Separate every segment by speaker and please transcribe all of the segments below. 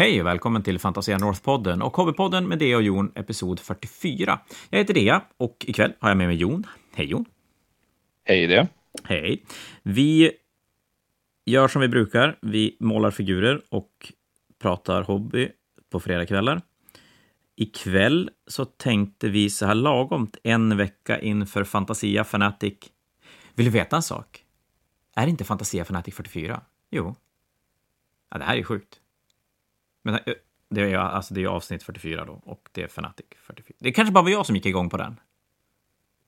Speaker 1: Hej och välkommen till Fantasia North-podden och Hobbypodden med Dea och Jon, episod 44. Jag heter Dea och ikväll har jag med mig Jon. Hej Jon!
Speaker 2: Hej Dea!
Speaker 1: Hej! Vi gör som vi brukar. Vi målar figurer och pratar hobby på fredagskvällar. Ikväll så tänkte vi så här lagom en vecka inför Fantasia Fanatic. Vill du veta en sak? Är inte Fantasia Fanatic 44? Jo. Ja, det här är sjukt. Men eh, det är, alltså, det är avsnitt 44 då, och det är Fanatic 44. Det kanske bara var jag som gick igång på den.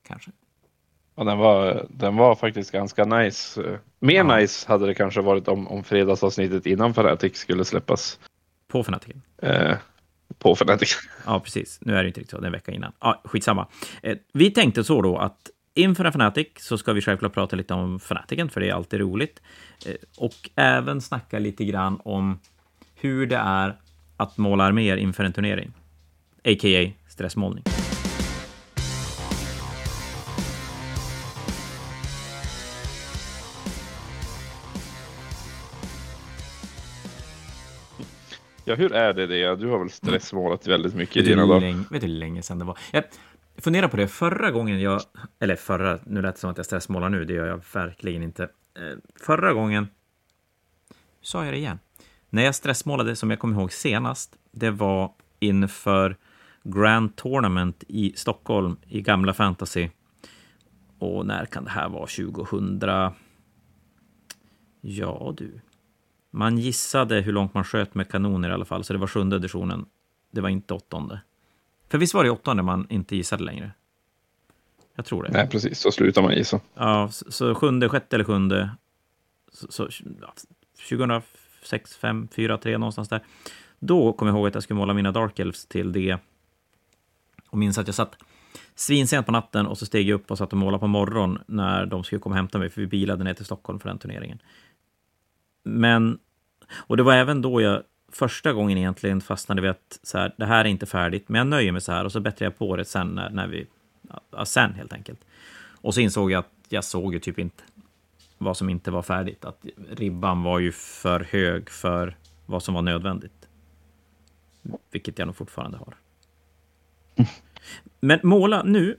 Speaker 1: Kanske.
Speaker 2: Ja, den var, den var faktiskt ganska nice. Mer ja. nice hade det kanske varit om, om fredagsavsnittet innan Fanatic skulle släppas.
Speaker 1: På Fanatic?
Speaker 2: Eh, på Fanatic.
Speaker 1: Ja, precis. Nu är det inte riktigt så, det är en vecka innan. Ja, skitsamma. Eh, vi tänkte så då att inför en Fanatic så ska vi självklart prata lite om Fanaticen, för det är alltid roligt. Eh, och även snacka lite grann om hur det är att måla arméer inför en turnering. A.k.a. stressmålning.
Speaker 2: Ja, hur är det det? Du har väl stressmålat väldigt mycket i dina dagar?
Speaker 1: Vet du hur länge sedan det var? Jag funderar på det förra gången jag... Eller förra, nu lät det som att jag stressmålar nu, det gör jag verkligen inte. Eh, förra gången... Sa jag det igen? När jag stressmålade, som jag kommer ihåg senast, det var inför Grand Tournament i Stockholm i gamla fantasy. Och när kan det här vara? 2000? Ja, du. Man gissade hur långt man sköt med kanoner i alla fall, så det var sjunde editionen. Det var inte åttonde. För visst var det åttonde man inte gissade längre? Jag tror det.
Speaker 2: Nej, precis. Så slutar man gissa.
Speaker 1: Ja, så, så sjunde, sjätte eller sjunde. Så, så, 6, 5, 4, 3 någonstans där. Då kom jag ihåg att jag skulle måla mina Dark Elves till det. Och minns att jag satt svinsent på natten och så steg jag upp och satt och målade på morgonen när de skulle komma och hämta mig, för vi bilade ner till Stockholm för den turneringen. Men, och det var även då jag första gången egentligen fastnade vid att så här, det här är inte färdigt, men jag nöjer mig så här och så bättrar jag på det sen när, när vi, ja, sen helt enkelt. Och så insåg jag att jag såg ju typ inte vad som inte var färdigt, att ribban var ju för hög för vad som var nödvändigt. Vilket jag nog fortfarande har. Men måla nu?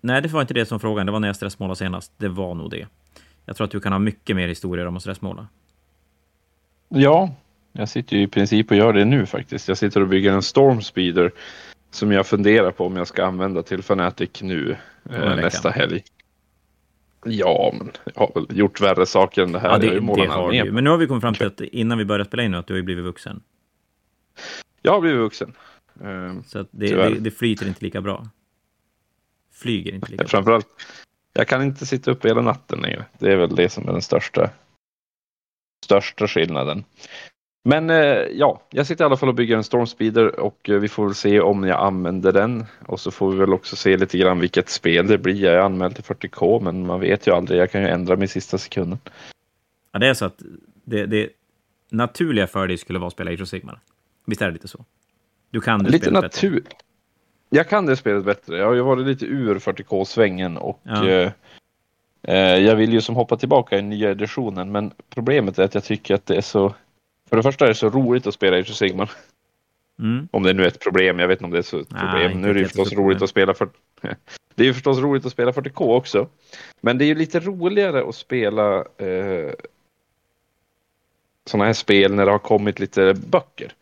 Speaker 1: Nej, det var inte det som frågan. Det var när jag stressmålade senast. Det var nog det. Jag tror att du kan ha mycket mer historier om att stressmåla.
Speaker 2: Ja, jag sitter ju i princip och gör det nu faktiskt. Jag sitter och bygger en Stormspeeder som jag funderar på om jag ska använda till Fanatic nu eh, nästa helg. Ja, men jag har väl gjort värre saker än det här.
Speaker 1: Ja, det, det har du. Men nu har vi kommit fram till att innan vi börjar spela in nu, att du har blivit vuxen.
Speaker 2: Jag har blivit vuxen.
Speaker 1: Uh, Så att det, det, det, flyter inte lika bra. Flyger inte lika
Speaker 2: Framförallt, bra. jag kan inte sitta uppe hela natten längre. Det är väl det som är den största största skillnaden. Men eh, ja, jag sitter i alla fall och bygger en Stormspeeder och eh, vi får väl se om jag använder den. Och så får vi väl också se lite grann vilket spel det blir. Jag är anmäld till 40K men man vet ju aldrig. Jag kan ju ändra mig i sista sekunden.
Speaker 1: Ja, det är så att det, det naturliga för dig skulle vara att spela Age of Sigmar. Visst är det lite så? Du kan det
Speaker 2: lite natur... bättre. Jag kan det spelet bättre. Jag har ju varit lite ur 40K-svängen och ja. eh, Eh, jag vill ju som hoppa tillbaka i nya editionen men problemet är att jag tycker att det är så För det första är det så roligt att spela Age of Sigmar. Mm. Om det nu är ett problem, jag vet inte om det är så ett problem. Nej, nu är det ju förstås roligt att spela för Det är ju förstås roligt att spela 40K också. Men det är ju lite roligare att spela eh, sådana här spel när det har kommit lite böcker.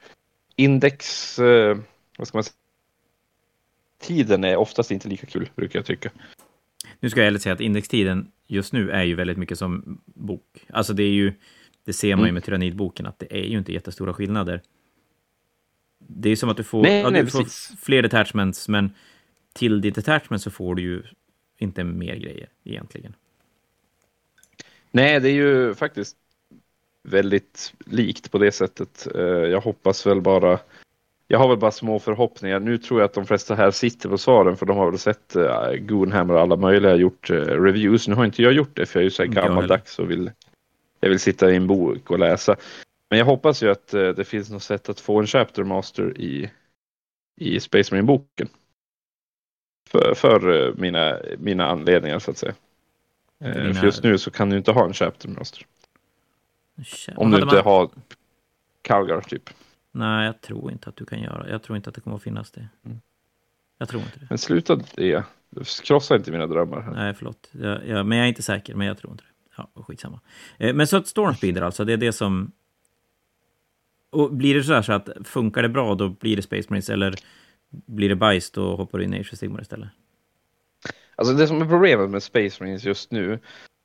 Speaker 2: Index, eh, vad ska man säga? Tiden är oftast inte lika kul, brukar jag tycka.
Speaker 1: Nu ska jag ärligt säga att indextiden just nu är ju väldigt mycket som bok. Alltså det är ju, det ser man ju mm. med Tyrannidboken, att det är ju inte jättestora skillnader. Det är som att du får, nej, ja, nej, du får fler detachments, men till ditt detachment så får du ju inte mer grejer egentligen.
Speaker 2: Nej, det är ju faktiskt väldigt likt på det sättet. Eh, jag hoppas väl bara jag har väl bara små förhoppningar. Nu tror jag att de flesta här sitter på svaren för de har väl sett uh, Goonhammer och alla möjliga gjort uh, reviews. Nu har inte jag gjort det för jag är ju så gammaldags och vill, jag vill sitta i en bok och läsa. Men jag hoppas ju att uh, det finns något sätt att få en Chapter Master i, i Space Marine-boken. För, för uh, mina, mina anledningar så att säga. Mina... För just nu så kan du inte ha en Chapter Master. Om du inte har Calgar typ.
Speaker 1: Nej, jag tror inte att du kan göra. Jag tror inte att det kommer att finnas det. Mm. Jag tror inte det.
Speaker 2: Men sluta det. Krossa inte mina drömmar. Här.
Speaker 1: Nej, förlåt. Jag, jag, men jag är inte säker, men jag tror inte det. Ja, skitsamma. Eh, men så att Stormspeeder alltså, det är det som... Och blir det så här så att funkar det bra, då blir det Space Marines, eller blir det bajs, då hoppar du in i Age Sigmar istället?
Speaker 2: Alltså det som är problemet med Space Marines just nu,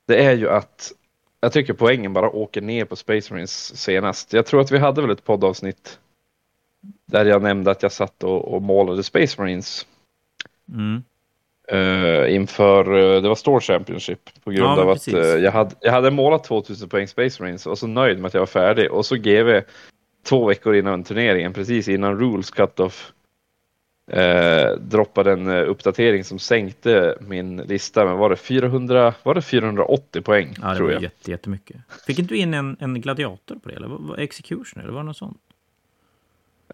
Speaker 2: det är ju att jag tycker poängen bara åker ner på Space Marines senast. Jag tror att vi hade väl ett poddavsnitt där jag nämnde att jag satt och, och målade Space Marines.
Speaker 1: Mm.
Speaker 2: Uh, inför, uh, det var Store Championship på grund ja, av att uh, jag, hade, jag hade målat 2000 poäng Space Marines och så nöjd med att jag var färdig och så GV två veckor innan turneringen, precis innan Rules Cut-Off eh, droppade en eh, uppdatering som sänkte min lista men var det 400, var det 480 poäng?
Speaker 1: Ja, det
Speaker 2: tror
Speaker 1: var
Speaker 2: jag.
Speaker 1: Jätte, jättemycket. Fick inte du in en, en gladiator på det? Eller var, execution eller var det något sånt?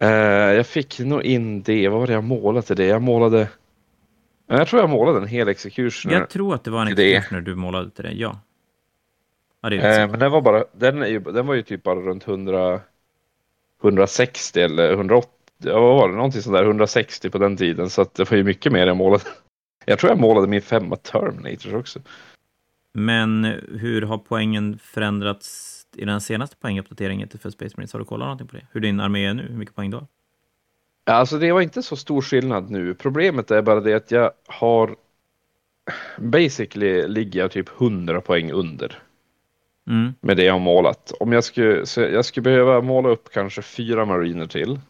Speaker 2: Eh, jag fick nog in det. Vad var det jag målade till det? Jag målade... Jag tror jag målade en hel execution.
Speaker 1: Jag tror att det var en executioner du målade till det, ja.
Speaker 2: ja det eh, men den var bara, den, är ju, den var ju typ bara runt 100, 160 eller 180 ja, vad var det, någonting sånt där, 160 på den tiden. Så att det var ju mycket mer jag målade. Jag tror jag målade min femma Terminators också.
Speaker 1: Men hur har poängen förändrats i den senaste poänguppdateringen för Space Marines? Har du kollat någonting på det? Hur din armé är nu? Hur mycket poäng du har?
Speaker 2: Alltså det var inte så stor skillnad nu. Problemet är bara det att jag har basically ligger jag typ 100 poäng under.
Speaker 1: Mm.
Speaker 2: Med det jag har målat. Om jag skulle, jag skulle behöva måla upp kanske fyra mariner till.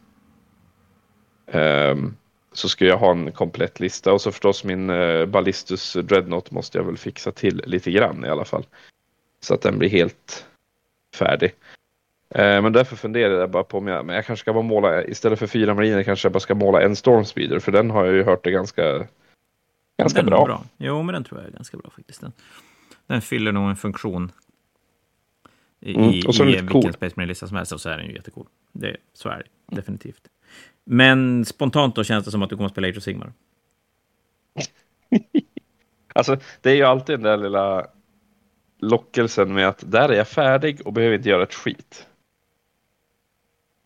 Speaker 2: Um, så ska jag ha en komplett lista och så förstås min uh, Ballistus Dreadnought måste jag väl fixa till lite grann i alla fall. Så att den blir helt färdig. Uh, men därför funderar jag bara på om jag, men jag kanske ska bara måla, istället för fyra mariner kanske jag bara ska måla en Stormspeeder för den har jag ju hört är ganska, ganska bra. bra.
Speaker 1: Jo, men den tror jag är ganska bra faktiskt. Den, den fyller nog en funktion i,
Speaker 2: mm, och så
Speaker 1: i vilken cool. Space Marine-lista som helst och så är den ju jättecool. Det, så är det definitivt. Men spontant då känns det som att du kommer att spela Age of Sigmar.
Speaker 2: alltså, det är ju alltid den där lilla lockelsen med att där är jag färdig och behöver inte göra ett skit.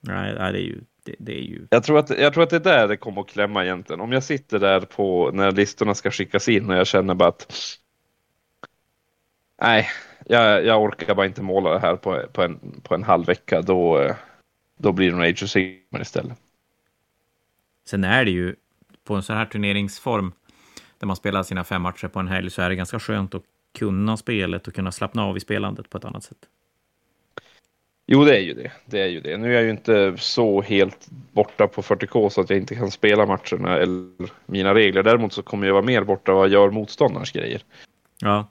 Speaker 1: Nej, det är ju... Det, det, ju...
Speaker 2: Jag, tror att, jag tror att det är där det kommer att klämma egentligen. Om jag sitter där på när listorna ska skickas in och jag känner bara att nej, jag, jag orkar bara inte måla det här på, på, en, på en halv vecka. Då, då blir det nog Age of Sigmar istället.
Speaker 1: Sen är det ju på en sån här turneringsform där man spelar sina fem matcher på en helg så är det ganska skönt att kunna spelet och kunna slappna av i spelandet på ett annat sätt.
Speaker 2: Jo, det är ju det. Det är ju det. Nu är jag ju inte så helt borta på 40K så att jag inte kan spela matcherna eller mina regler. Däremot så kommer jag vara mer borta vad gör motståndarens grejer.
Speaker 1: Ja.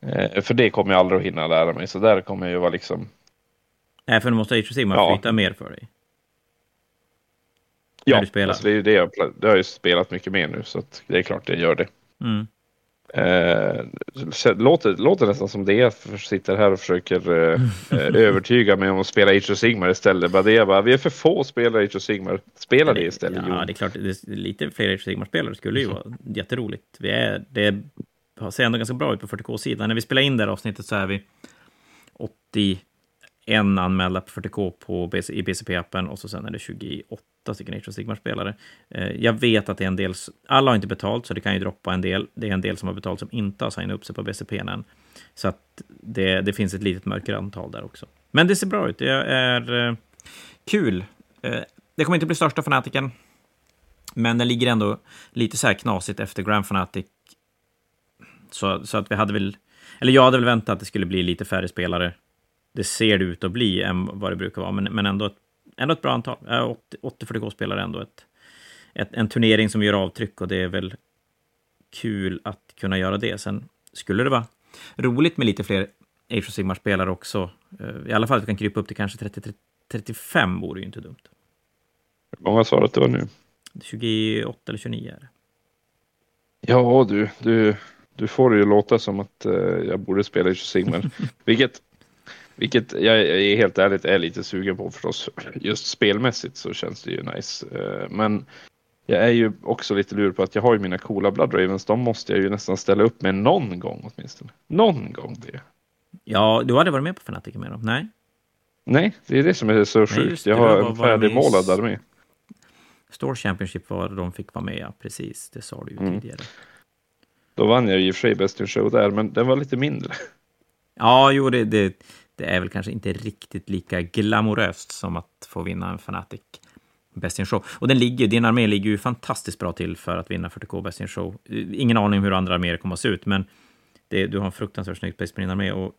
Speaker 2: Eh, för det kommer jag aldrig att hinna lära mig, så där kommer jag ju vara liksom...
Speaker 1: Nej, för du måste of Sigmar ja. flytta mer för dig.
Speaker 2: Ja. Alltså det, är ju det, jag, det har jag ju spelat mycket mer nu så det är klart det gör det.
Speaker 1: Mm.
Speaker 2: Eh, låter, låter nästan som det jag sitter här och försöker eh, eh övertyga mig om att spela Age of Sigmar istället. Bara det, bara, vi är för få spelare i Age of Sigmar. Spela det, det istället.
Speaker 1: Ja, det är klart. Det är lite fler Age of Sigmar-spelare skulle ju vara jätteroligt. Vi är, det ser ändå ganska bra ut på 40K-sidan. När vi spelar in det här avsnittet så är vi 80 en anmälda på 40K på BC, i BCP-appen och så sen är det 28 stycken Age of Sigmar-spelare. Eh, jag vet att det är en del, alla har inte betalt så det kan ju droppa en del. Det är en del som har betalt som inte har signat upp sig på BCP än. Så att det, det finns ett litet mörkerantal där också. Men det ser bra ut, det är eh, kul. Eh, det kommer inte bli största fanatiken, men den ligger ändå lite så här knasigt efter Grand Fanatic. Så, så att vi hade väl, eller jag hade väl väntat att det skulle bli lite färre spelare det ser det ut att bli än vad det brukar vara, men, men ändå, ett, ändå ett bra antal. 80, 80 40K-spelare är ändå ett, ett, en turnering som gör avtryck och det är väl kul att kunna göra det. Sen skulle det vara roligt med lite fler Age of Sigmar-spelare också. Eh, I alla fall att vi kan krypa upp till kanske 30, 30, 35 vore ju inte dumt.
Speaker 2: Hur många sa du att det var nu?
Speaker 1: 28 eller 29 är det.
Speaker 2: Ja du, du, du får det ju låta som att uh, jag borde spela Age of Sigmar. Vilket vilket jag är helt ärligt är lite sugen på förstås. Just spelmässigt så känns det ju nice. Eh, men jag är ju också lite lur på att jag har ju mina coola Blood Ravens. De måste jag ju nästan ställa upp med någon gång åtminstone. Någon gång det.
Speaker 1: Ja, du hade varit med på Fnatic med dem? Nej?
Speaker 2: Nej, det är det som är så sjukt. jag har en färdigmålad armé.
Speaker 1: Store Championship var de fick vara med, ja. Precis. Det sa du ju
Speaker 2: Mm.
Speaker 1: tidigare.
Speaker 2: Då vann jag ju i och för sig Best in Show där, men den var lite mindre.
Speaker 1: Ja, jo, det, det, det är väl kanske inte riktigt lika glamoröst som att få vinna en Fnatic Best in Show. Och den ligger, din armé ligger ju fantastiskt bra till för att vinna 40K Best in Show. Ingen aning om hur andra arméer kommer att se ut, men det, du har en fruktansvärt snyggt base på din armé. Och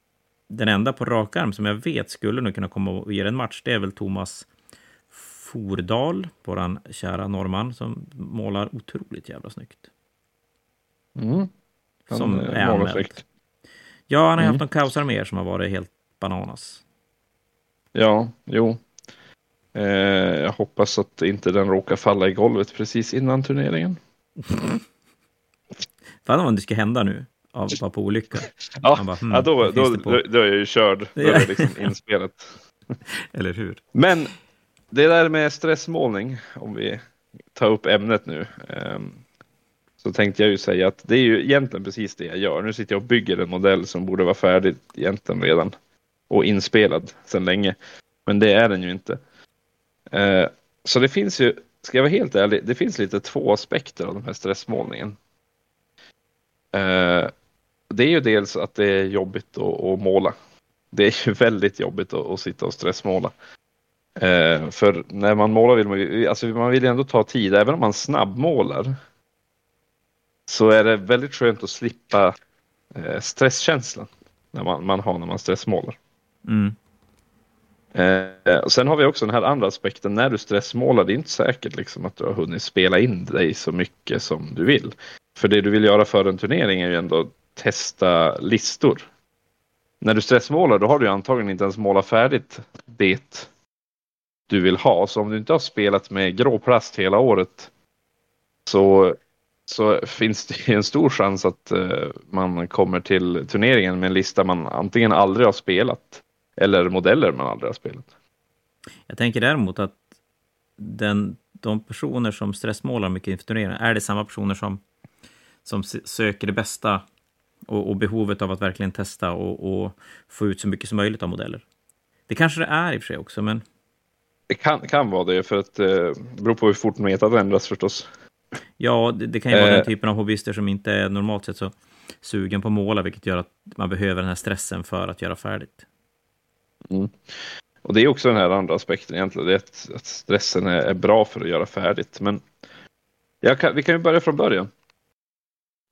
Speaker 1: den enda på rak arm som jag vet skulle nog kunna komma och ge en match, det är väl Thomas Fordal, våran kära norrman, som målar otroligt jävla snyggt.
Speaker 2: Mm. Han,
Speaker 1: Som
Speaker 2: eh,
Speaker 1: är
Speaker 2: snyggt.
Speaker 1: Ja, han har
Speaker 2: Mm.
Speaker 1: haft någon kaosarméer som har varit helt bananas.
Speaker 2: Ja, jo. Eh, jag hoppas att inte den råkar falla i golvet precis innan turneringen.
Speaker 1: Fan om det ska hända nu, av bara på olycka.
Speaker 2: Ja,
Speaker 1: bara, hmm,
Speaker 2: ja då,
Speaker 1: vad
Speaker 2: då, då, då är jag ju körd. Då är det liksom inspelat.
Speaker 1: Eller hur?
Speaker 2: Men det där med stressmålning, om vi tar upp ämnet nu. ehm, så tänkte jag ju säga att det är ju egentligen precis det jag gör. Nu sitter jag och bygger en modell som borde vara färdig egentligen redan. Och inspelad sedan länge. Men det är den ju inte. Eh, så det finns ju, ska jag vara helt ärlig, det finns lite två aspekter av den här stressmålningen. Eh, det är ju dels att det är jobbigt att, att måla. Det är ju väldigt jobbigt att, att sitta och stressmåla. Eh, för när man målar vill man, ju- alltså man vill ju ändå ta tid, även om man snabbmålar. Så är det väldigt skönt att slippa eh, stresskänslan när man, man har när man stressmålar.
Speaker 1: Mm.
Speaker 2: Eh, och sen har vi också den här andra aspekten, när du stressmålar, det är inte säkert liksom att du har hunnit spela in dig så mycket som du vill. För det du vill göra för en turnering är ju ändå att testa listor. När du stressmålar, då har du antagligen inte ens målat färdigt det du vill ha. Så om du inte har spelat med grå plast hela året så, så finns det en stor chans att eh, man kommer till turneringen med en lista man antingen aldrig har spelat eller modeller man aldrig har spelat.
Speaker 1: Jag tänker däremot att den, de personer som stressmålar mycket inför turneringen, är det samma personer som, som söker det bästa och, och behovet av att verkligen testa och, och få ut så mycket som möjligt av modeller? Det kanske det är i och för sig också, men
Speaker 2: Det kan, kan vara det för att eh, det beror på hur fort metat ändras förstås.
Speaker 1: ja, det, det kan ju vara
Speaker 2: Eh.
Speaker 1: den typen av hobbyister som inte är normalt sett så sugen på att måla, vilket gör att man behöver den här stressen för att göra färdigt.
Speaker 2: Och det är också den här andra aspekten egentligen, det är att, att stressen är, är bra för att göra färdigt. Men kan, vi kan ju börja från början.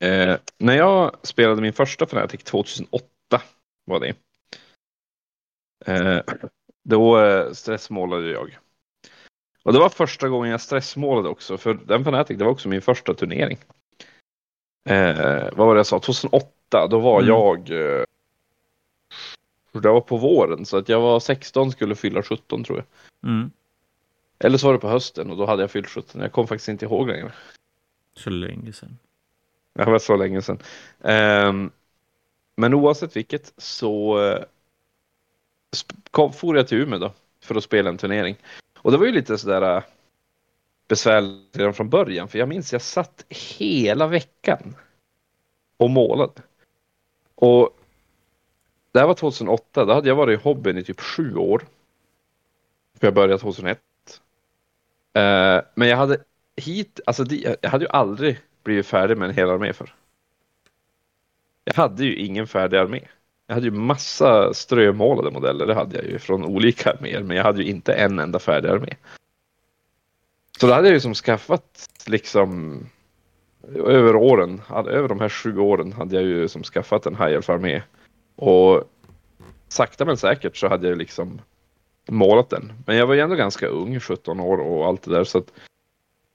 Speaker 2: Eh, när jag spelade min första Fnatic 2008 var det. Eh, då eh, stressmålade jag. Och det var första gången jag stressmålade också, för den Fnatic det var också min första turnering. Eh, vad var det jag sa? 2008, då var
Speaker 1: Mm.
Speaker 2: jag eh, det var på våren så att jag var 16 skulle fylla 17 tror jag.
Speaker 1: Mm.
Speaker 2: Eller så var det på hösten och då hade jag fyllt 17. Jag kom faktiskt inte ihåg längre.
Speaker 1: Så länge sedan.
Speaker 2: Det var så länge sedan. Ehm, men oavsett vilket så uh, kom, for jag till Umeå då för att spela en turnering. Och det var ju lite sådär uh, besvärligt redan från början för jag minns jag satt hela veckan och målade. Och det här var 2008, då hade jag varit i hobbyn i typ sju år. För jag började 2001. Uh, eh, men jag hade hit, alltså jag hade ju aldrig blivit färdig med en hel armé för. Jag hade ju ingen färdig armé. Jag hade ju massa strömålade modeller, det hade jag ju från olika arméer, men jag hade ju inte en enda färdig armé. Så då hade jag ju som skaffat liksom över åren, över de här sju åren hade jag ju som skaffat en High Elf-armé. Och sakta men säkert så hade jag liksom målat den. Men jag var ju ändå ganska ung, 17 år och allt det där så att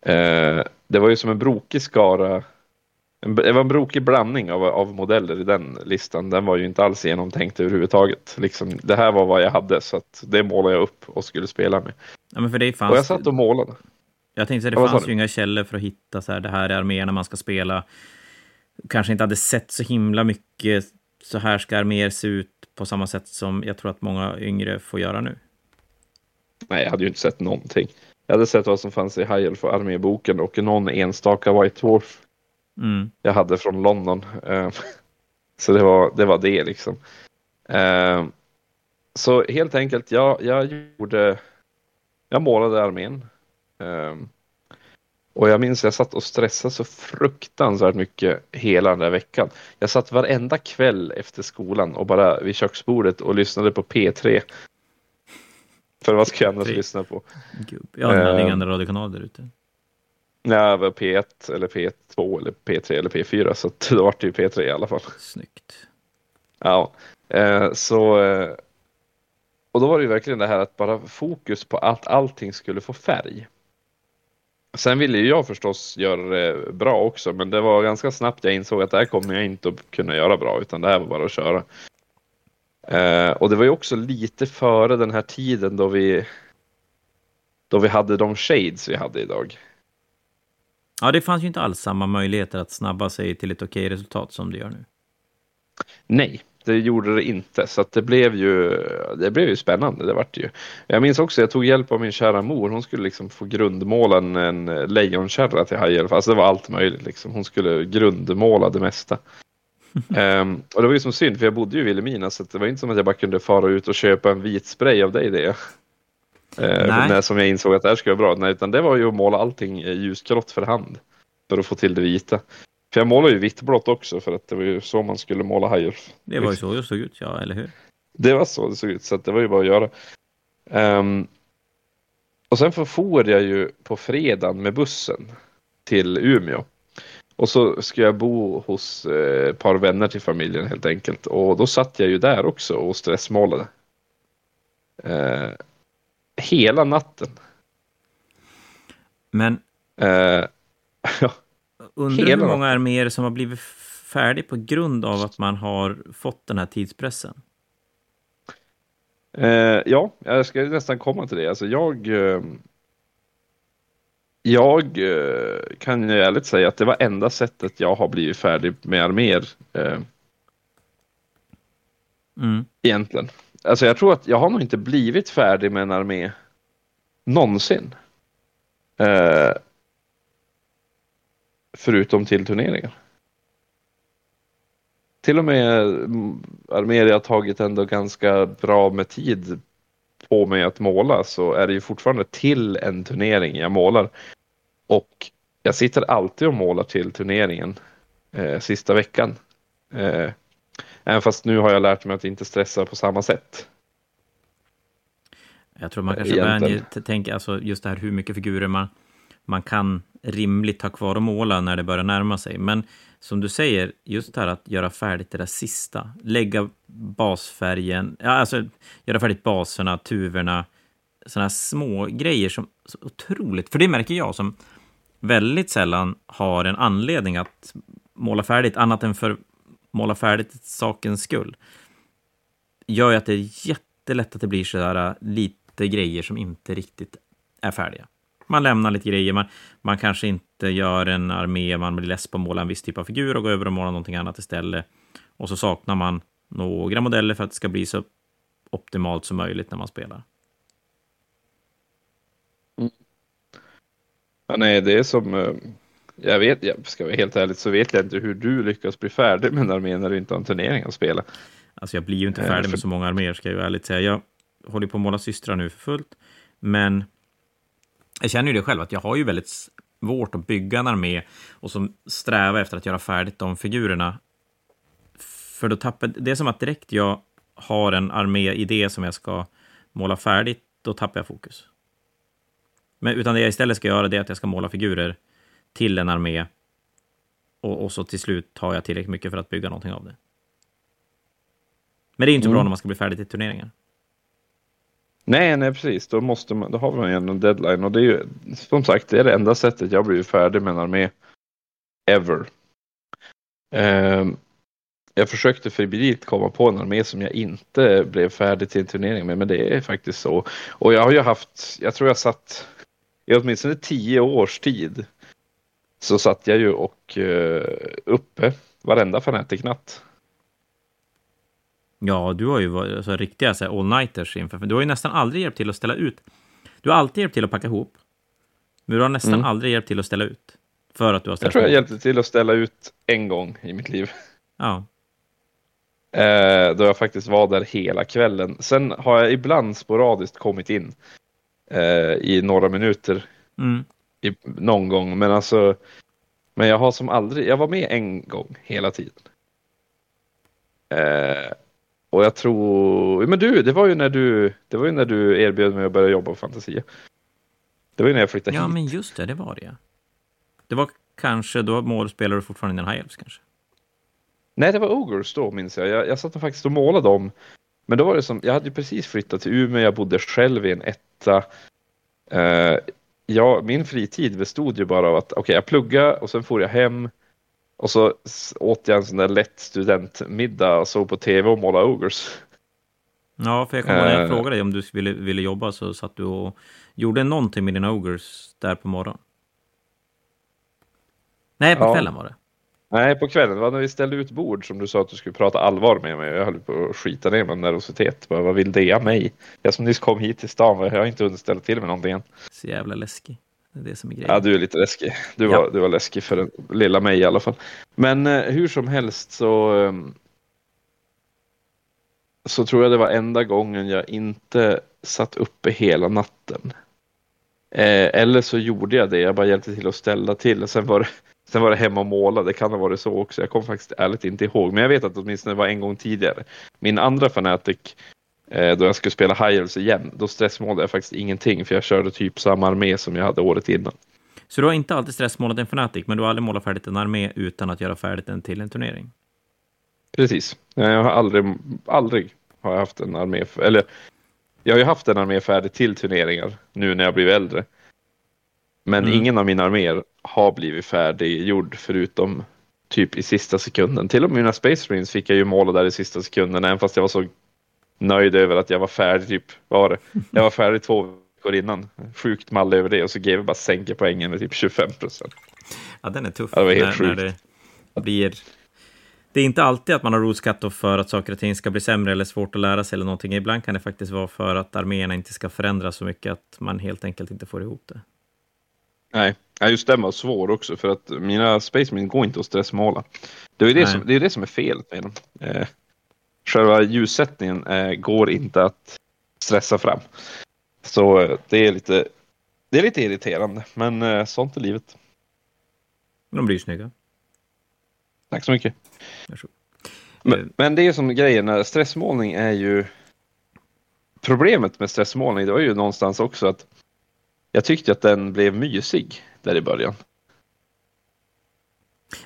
Speaker 2: eh, det var ju som en brokig skara. En, det var en brokig blandning av, av modeller i den listan. Den var ju inte alls genomtänkt överhuvudtaget. Liksom, det här var vad jag hade så att det målade jag upp och skulle spela med.
Speaker 1: Ja, men för det fanns...
Speaker 2: Och jag satt och målade.
Speaker 1: Jag tänkte att
Speaker 2: Ja,
Speaker 1: det
Speaker 2: sa
Speaker 1: fanns ju inga källor för att hitta så här, det här är arméerna man ska spela. Kanske inte hade sett så himla mycket, så här ska arméer se ut på samma sätt som jag tror att många yngre får göra nu.
Speaker 2: Nej, jag hade ju inte sett någonting. Jag hade sett vad som fanns i High Elf arméboken och någon enstaka White Dwarf
Speaker 1: Mm.
Speaker 2: jag hade från London. Eh, Så det var det, var det liksom. Eh, så helt enkelt, jag, jag gjorde, jag målade armén. Och jag minns jag satt och stressade så fruktansvärt mycket hela den där veckan. Jag satt varenda kväll efter skolan och bara vid köksbordet och lyssnade på P3. För vad ska jag annars lyssna på?
Speaker 1: Gubb. Ja, det hade uh, inga andra radiokanaler där ute.
Speaker 2: Nej, var P1 eller P2 eller P3 eller P4 så då var det ju P3 i alla fall.
Speaker 1: Snyggt.
Speaker 2: Ja, eh, så eh, och då var det ju verkligen det här att bara fokus på att allting skulle få färg. Sen ville ju jag förstås göra det bra också, men det var ganska snabbt jag insåg att det här kommer jag inte att kunna göra bra, utan det här var bara att köra. Eh, och det var ju också lite före den här tiden då vi då vi hade de shades vi hade idag.
Speaker 1: Ja, det fanns ju inte alls samma möjligheter att snabba sig till ett okej resultat som det gör nu.
Speaker 2: Nej, det gjorde det inte. Så det blev ju, det blev ju spännande. Det vart det ju. Jag minns också, jag tog hjälp av min kära mor. Hon skulle liksom få grundmåla en, en lejonkärra till hajhjälp. Alltså det var allt möjligt liksom. Hon skulle grundmåla det mesta. um, och det var ju som synd, för jag bodde ju i Vilhelmina så det var inte som att jag bara kunde fara ut och köpa en vit spray av dig det. Uh, när som jag insåg att det här skulle vara bra. Nej, utan det var ju att måla allting ljusgrått för hand. För att få till det vita. För jag målar ju vitt-blått också för att det var ju så man skulle måla hajar.
Speaker 1: Det var ju så det såg ut, ja, eller hur?
Speaker 2: Det var så det såg ut, så det var ju bara att göra. Um, och sen for jag ju på fredagen med bussen till Umeå. Och så ska jag bo hos eh, ett par vänner till familjen helt enkelt. Och då satt jag ju där också och stressmålade. Eh, hela natten.
Speaker 1: Men...
Speaker 2: Eh, ja.
Speaker 1: Undrar hur många arméer som har blivit färdig på grund av att man har fått den här tidspressen?
Speaker 2: Eh, ja, jag ska nästan komma till det. Alltså jag... Eh, jag eh, kan ju ärligt säga att det var enda sättet jag har blivit färdig med arméer. Eh, mm. Egentligen. Alltså jag tror att jag har nog inte blivit färdig med en armé någonsin. Förutom till turneringar. Till och med arméer jag tagit ändå ganska bra med tid på mig att måla så är det ju fortfarande till en turnering jag målar. Och jag sitter alltid och målar till turneringen eh, sista veckan. Eh, även fast nu har jag lärt mig att inte stressa på samma sätt.
Speaker 1: Jag tror man kanske vänjer, tänker alltså just det här hur mycket figurer man man kan rimligt ha kvar och måla när det börjar närma sig. Men som du säger, just det här att göra färdigt det där sista, lägga basfärgen, ja, alltså göra färdigt baserna, tuverna, sådana här små grejer som så otroligt, för det märker jag som väldigt sällan har en anledning att måla färdigt, annat än för måla färdigt sakens skull, gör ju att det är jättelätt att det blir sådär äh, lite grejer som inte riktigt är färdiga. Man lämnar lite grejer, man, man kanske inte gör en armé, man blir less på att måla en viss typ av figur och går över och målar någonting annat istället. Och så saknar man några modeller för att det ska bli så optimalt som möjligt när man spelar.
Speaker 2: Mm. Ja, nej, det är som... Eh, jag vet, jag ska vara helt ärligt så vet jag inte hur du lyckas bli färdig med en armé när du inte har en turnering att spela.
Speaker 1: Alltså jag blir ju inte eh, färdig med så många arméer ska jag ju ärligt säga. Jag håller på att måla systrar nu för fullt, men jag känner ju det själv, att jag har ju väldigt svårt att bygga en armé och som sträva efter att göra färdigt de figurerna. För då tappar, det är som att direkt jag har en arméidé som jag ska måla färdigt, då tappar jag fokus. Men utan det jag istället ska göra det är att jag ska måla figurer till en armé och, och så till slut har jag tillräckligt mycket för att bygga någonting av det. Men det är inte mm. bra när man ska bli färdig till turneringar.
Speaker 2: Nej, nej precis. Då, måste man, då har man ju en deadline och det är ju som sagt det är det enda sättet jag blivit färdig med en armé ever. Uh, jag försökte febrilt komma på en armé som jag inte blev färdig till en turnering med, men det är faktiskt så. Och jag har ju haft, jag tror jag satt i åtminstone tio års tid så satt jag ju och uh, uppe varenda Fanatic-natt
Speaker 1: Ja, du har ju varit alltså, riktiga all-nighters inför. För du har ju nästan aldrig hjälpt till att ställa ut. Du har alltid hjälpt till att packa ihop. Men du har nästan mm. aldrig hjälpt till att ställa ut. För att du har ställt
Speaker 2: Jag tror jag hjälpte till att ställa ut en gång i mitt liv.
Speaker 1: Ja.
Speaker 2: Eh, då jag faktiskt var där hela kvällen. Sen har jag ibland sporadiskt kommit in eh, i några minuter
Speaker 1: Mm.
Speaker 2: i, någon gång. Men alltså, men jag har som aldrig, jag var med en gång hela tiden. Eh, och jag tror, men du, det var ju när du, det var ju när du erbjöd mig att börja jobba på Fantasia. Det var ju när jag flyttade
Speaker 1: Ja,
Speaker 2: hit.
Speaker 1: men just det, det var det ja. Det var kanske, då målspelade du fortfarande i en High Elves kanske?
Speaker 2: Nej, det var Ogres då minns jag. jag. Jag satt och faktiskt och målade dem. Men då var det som, jag hade ju precis flyttat till Umeå, jag bodde själv i en etta. Eh, ja, min fritid bestod ju bara av att, okej, jag pluggade och sen får jag hem. Och så åt jag en sån där lätt studentmiddag och såg på tv och målade Ogres.
Speaker 1: Ja, för jag kommer ihåg när jag
Speaker 2: Eh.
Speaker 1: frågade dig om du ville, ville jobba så satt du och gjorde någonting med dina Ogres där på morgonen. Nej, på
Speaker 2: Ja.
Speaker 1: kvällen var det.
Speaker 2: Nej, på kvällen, det var när vi ställde ut bord som du sa att du skulle prata allvar med mig. Jag höll på att skita ner med nervositet. Bara, vad vill det av mig? Jag som nyss kom hit till stan, jag har inte hunnit ställa till med någonting än.
Speaker 1: Så jävla läskig. Det är det som är grejen.
Speaker 2: Ja, du är lite läskig. Du
Speaker 1: Ja.
Speaker 2: var, du var läskig för den lilla mig i alla fall. Men eh, hur som helst så ehm, så tror jag det var enda gången jag inte satt uppe hela natten. Eh, eller så gjorde jag det, jag bara hjälpte till att ställa till. Och sen var det, sen var det hemma och måla, det kan ha varit så också. Jag kommer faktiskt ärligt inte ihåg, men jag vet att det åtminstone var en gång tidigare. Min andra Fanatic, eh, då jag skulle spela High Elves igen, då stressmålade jag faktiskt ingenting, för jag körde typ samma armé som jag hade året innan.
Speaker 1: Så du har inte alltid stressmålat en Fnatic, men du har aldrig målat färdigt en armé utan att göra färdigt den till en turnering?
Speaker 2: Precis. Jag har aldrig, aldrig har jag haft en armé, eller jag har ju haft en armé färdig till turneringar nu när jag blivit äldre. Men
Speaker 1: Mm.
Speaker 2: ingen av mina arméer har blivit färdiggjord förutom typ i sista sekunden. Till och med mina Space Marines fick jag ju måla där i sista sekunden, även fast jag var så nöjd över att jag var färdig, typ, vad var det? Jag var färdig två veckor innan. Sjukt mal över det och så GW bara sänker poängen med typ 25 procent.
Speaker 1: Ja, den är tuff.
Speaker 2: Ja, det var helt
Speaker 1: när, när
Speaker 2: sjukt.
Speaker 1: det blir... Det är inte alltid att man har rules cut-off för att saker och ting ska bli sämre eller svårt att lära sig eller någonting. Ibland kan det faktiskt vara för att arméerna inte ska förändras så mycket att man helt enkelt inte får ihop det.
Speaker 2: Nej, ja, just den var svår också för att mina Space Marines går inte att stressmåla. Det är det,
Speaker 1: Nej.
Speaker 2: som, det, är det som är felet med dem. Eh, själva ljussättningen eh, går inte att stressa fram. Så eh, det är lite, det är lite irriterande, men eh, sånt är livet.
Speaker 1: De blir snygga.
Speaker 2: Tack så mycket. Men,
Speaker 1: Eh,
Speaker 2: men det är som grejen, eh, stressmålning är ju... Problemet med stressmålning, det var ju någonstans också att jag tyckte att den blev mysig där i början.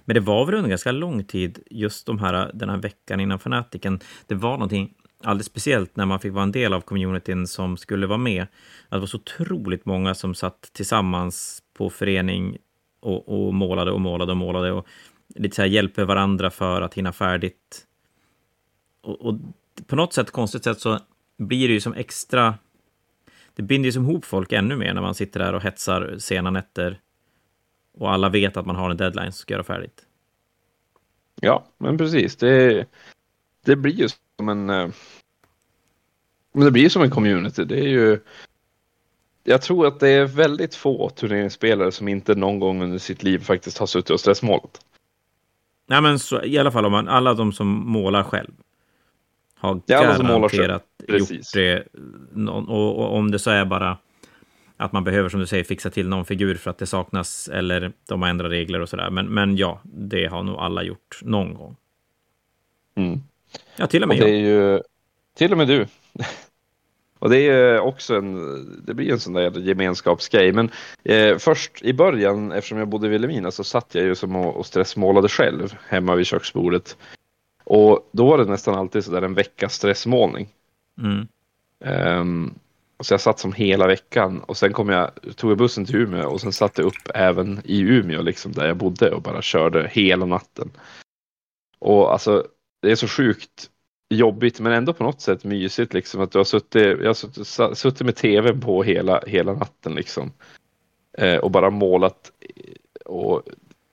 Speaker 1: Men det var väl under ganska lång tid, just de här, den här veckan innan Fanatiken, det var någonting alldeles speciellt när man fick vara en del av communityn som skulle vara med. Att det var så otroligt många som satt tillsammans på förening och, och målade och målade och målade och lite så här hjälper varandra för att hinna färdigt. Och, och på något sätt, konstigt sätt, så blir det ju som extra... Det binder ju som ihop folk ännu mer när man sitter där och hetsar sena nätter och alla vet att man har en deadline som ska göra färdigt.
Speaker 2: Ja, men precis. Det, det blir ju som en... eh, Men det blir som en community. Det är ju... Jag tror att det är väldigt få turneringsspelare som inte någon gång under sitt liv faktiskt har suttit och stressmålat.
Speaker 1: Nej, men så, i alla fall om man, alla de som målar själv har
Speaker 2: Ja,
Speaker 1: garanterat
Speaker 2: Precis.
Speaker 1: gjort det. Och, och om det så är bara att man behöver, som du säger, fixa till någon figur för att det saknas eller de har ändrat regler och sådär. Men, men ja, det har nog alla gjort någon gång.
Speaker 2: Mm.
Speaker 1: Ja, till och
Speaker 2: Och
Speaker 1: med
Speaker 2: det
Speaker 1: jag.
Speaker 2: är ju till och med du. Och det är också en, det blir en sån där gemenskapsgrej. Men eh, först i början, eftersom jag bodde i Vilhelmina, så satt jag ju som och, och stressmålade själv hemma vid köksbordet. Och då var det nästan alltid så där en veckas stressmålning.
Speaker 1: Mm.
Speaker 2: Och så jag satt som hela veckan och sen kom jag, tog jag bussen till Umeå och sen satte jag upp även i Umeå liksom där jag bodde och bara körde hela natten. Och alltså det är så sjukt jobbigt men ändå på något sätt mysigt liksom att du har suttit, jag har suttit, suttit med tv på hela, hela natten liksom. Eh, och bara målat och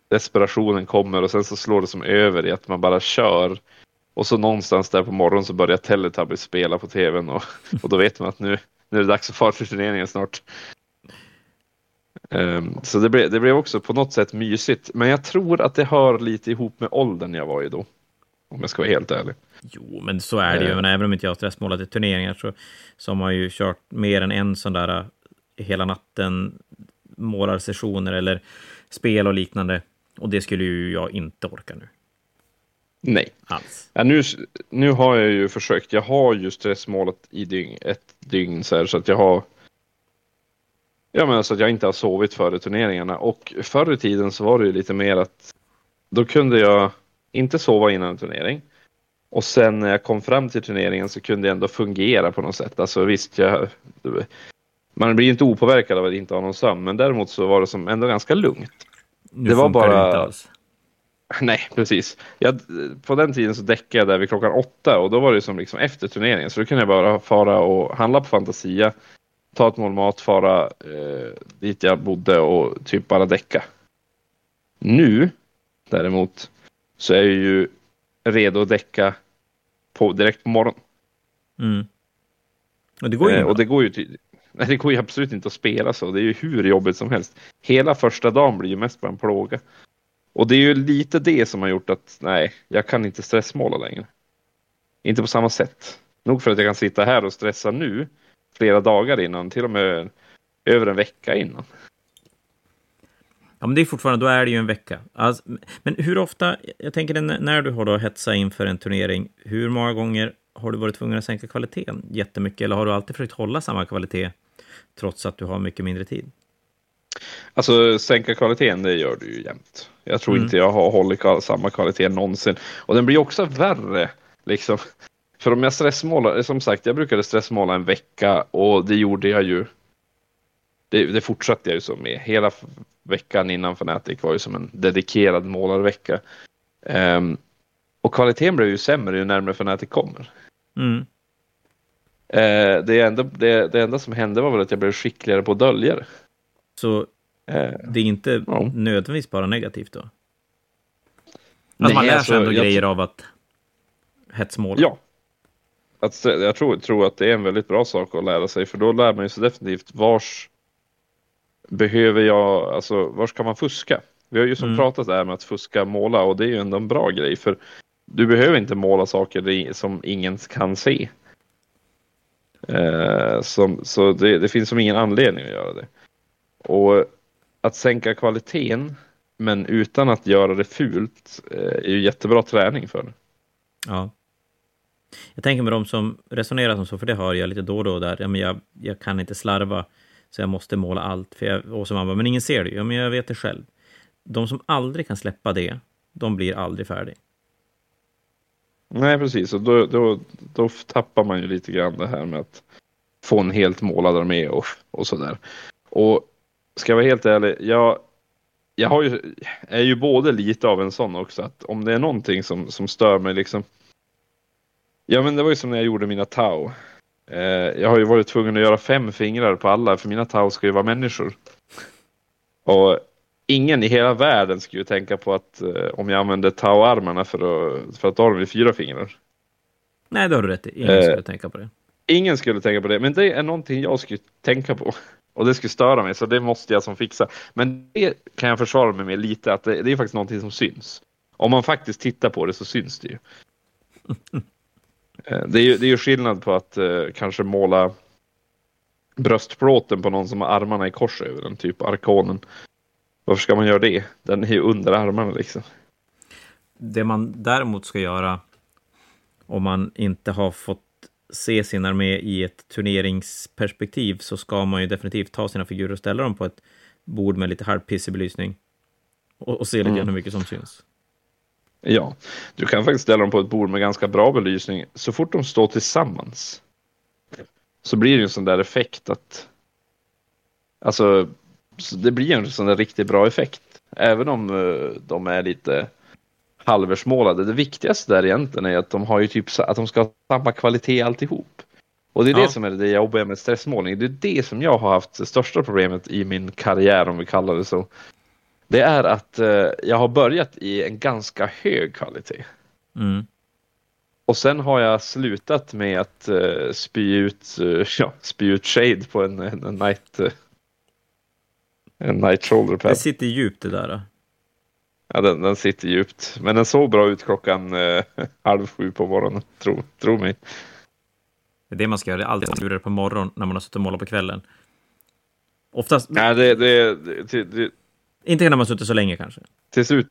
Speaker 2: desperationen kommer och sen så slår det som över i att man bara kör. Och så någonstans där på morgonen så börjar Teletubbies spela på tvn och, och då vet man att nu, nu är det dags att fara till turneringen snart. Ehm, så det blev, det blev också på något sätt mysigt. Men jag tror att det hör lite ihop med åldern jag var i då. Om jag ska vara helt ärlig.
Speaker 1: Jo, men så är det ju.
Speaker 2: Eh.
Speaker 1: Men även om inte jag har stressmålat i turneringar så, så har man ju kört mer än en sån där eh, hela natten målarsessioner eller spel och liknande. Och det skulle ju jag inte orka nu
Speaker 2: Nej.
Speaker 1: alls.
Speaker 2: Ja, nu, nu har jag ju försökt. Jag har ju stressmålet i dygn, ett dygn så, här, så att jag har. Ja, men alltså att jag inte har sovit före turneringarna och förr i tiden så var det ju lite mer att då kunde jag inte sova innan en turnering. Och sen när jag kom fram till turneringen så kunde jag ändå fungera på något sätt. Alltså visst, jag, man blir inte opåverkad av att inte ha någon sömn, men däremot så var det som ändå ganska lugnt.
Speaker 1: Nu
Speaker 2: Det var bara-
Speaker 1: inte alls.
Speaker 2: Nej, precis. Jag, på den tiden så däckade jag där vid klockan åtta och då var det som liksom efter turneringen. Så då kunde jag bara fara och handla på Fantasia, ta ett mål mat, fara eh, dit jag bodde och typ bara däcka. Nu däremot så är jag ju redo att däcka på, direkt på morgonen.
Speaker 1: Mm. Och det går ju
Speaker 2: Eh, och det går ju Nej, det går ju absolut inte att spela så. Det är ju hur jobbigt som helst. Hela första dagen blir ju mest bara en plåga. Och det är ju lite det som har gjort att nej, jag kan inte stressmåla längre. Inte på samma sätt. Nog för att jag kan sitta här och stressa nu flera dagar innan, till och med över en vecka innan.
Speaker 1: Ja, men det är fortfarande, då är det ju en vecka. Alltså, men hur ofta, jag tänker när du har då hetsat inför en turnering, hur många gånger har du varit tvungen att sänka kvaliteten jättemycket? Eller har du alltid försökt hålla samma kvalitet trots att du har mycket mindre tid?
Speaker 2: Alltså sänka kvaliteten, det gör du ju jämt. Jag tror
Speaker 1: Mm.
Speaker 2: inte jag har hållit samma kvalitet någonsin. Och den blir också värre. Liksom. För om jag stressmålar, som sagt, jag brukade stressmåla en vecka och det gjorde jag ju. Det, det fortsatte jag ju så med. Hela veckan innan Fnatic var ju som en dedikerad målarvecka. Ehm, och kvaliteten blev ju sämre ju närmare Fnatic kommer.
Speaker 1: Mm.
Speaker 2: Eh, det, enda, det, det enda som hände var väl att jag blev skickligare på att dölja det.
Speaker 1: Så
Speaker 2: Eh,
Speaker 1: det är inte
Speaker 2: Ja.
Speaker 1: nödvändigtvis bara negativt då? Alltså
Speaker 2: Nej,
Speaker 1: man lär sig
Speaker 2: alltså,
Speaker 1: ändå grejer av att hetsmåla.
Speaker 2: Ja. Att, jag tror, tror att det är en väldigt bra sak att lära sig för då lär man ju sig definitivt vars behöver jag, alltså vars kan man fuska? Vi har ju som
Speaker 1: Mm.
Speaker 2: pratat där med att fuska måla och det är ju ändå en bra grej för du behöver inte måla saker som ingen kan se. Eh, som, så det, det finns som ingen anledning att göra det. Och att sänka kvaliteten men utan att göra det fult eh, är ju jättebra träning för det.
Speaker 1: Ja. Jag tänker med de som resonerar som så, för det hör jag lite då och då där, ja, men jag, jag kan inte slarva, så jag måste måla allt. För jag, och så man bara, men ingen ser det. Ja, men jag vet det själv. De som aldrig kan släppa det, de blir aldrig färdiga.
Speaker 2: Nej, precis. Och då, då, då tappar man ju lite grann det här med att få en helt målad armé och, och sådär. Och ska jag vara helt ärlig, jag, jag ju, är ju både lite av en sån också, att om det är någonting som, som stör mig liksom. Ja, men det var ju som när jag gjorde mina tau. Eh, jag har ju varit tvungen att göra fem fingrar på alla, för mina tau ska ju vara människor. Och ingen i hela världen skulle ju tänka på att eh, om jag använder tau-armarna för att, för att ha dem i fyra fingrar.
Speaker 1: Nej, det har du rätt i. Ingen
Speaker 2: Eh.
Speaker 1: skulle tänka på det.
Speaker 2: Ingen skulle tänka på det, men det är någonting jag skulle tänka på. Och det skulle störa mig, så det måste jag som fixa. Men det kan jag försvara mig med lite, att det, det är faktiskt någonting som syns. Om man faktiskt tittar på det så syns det ju. Eh, Det är ju, det är ju skillnad på att eh, kanske måla bröstplåten på någon som har armarna i kors över den, typ arkonen. Varför ska man göra det? Den är ju under armarna liksom.
Speaker 1: Det man däremot ska göra om man inte har fått se sin armé i ett turneringsperspektiv så ska man ju definitivt ta sina figurer och ställa dem på ett bord med lite halvpissig belysning och, och se lite
Speaker 2: Mm.
Speaker 1: grann hur mycket som syns.
Speaker 2: Ja, du kan faktiskt ställa dem på ett bord med ganska bra belysning. Så fort de står tillsammans så blir det ju en sån där effekt att alltså så det blir en sån där riktigt bra effekt. Även om eh, de är lite halversmålade. Det viktigaste där egentligen är att de har ju typ att de ska ha samma kvalitet alltihop. Och det är
Speaker 1: Ja.
Speaker 2: det som är det jobbiga med stressmålning. Det är det som jag har haft det största problemet i min karriär om vi kallar det så. Det är att eh, jag har börjat i en ganska hög kvalitet.
Speaker 1: Mm.
Speaker 2: Och sen har jag slutat med att uh, spy, ut, eh, ja, spy ut shade på en, en, en night, eh, en night shoulder
Speaker 1: Det
Speaker 2: pad.
Speaker 1: sitter djupt det där. då.
Speaker 2: Ja, den, den sitter djupt. Men den såg bra ut klockan eh, halv sju på morgonen, tro, tro mig.
Speaker 1: Det är det man ska göra. Det är alltid turer på morgonen när man har suttit och målat på kvällen. Oftast...
Speaker 2: Nej, det, det, det, det,
Speaker 1: Inte när man suttit så länge kanske.
Speaker 2: till slut.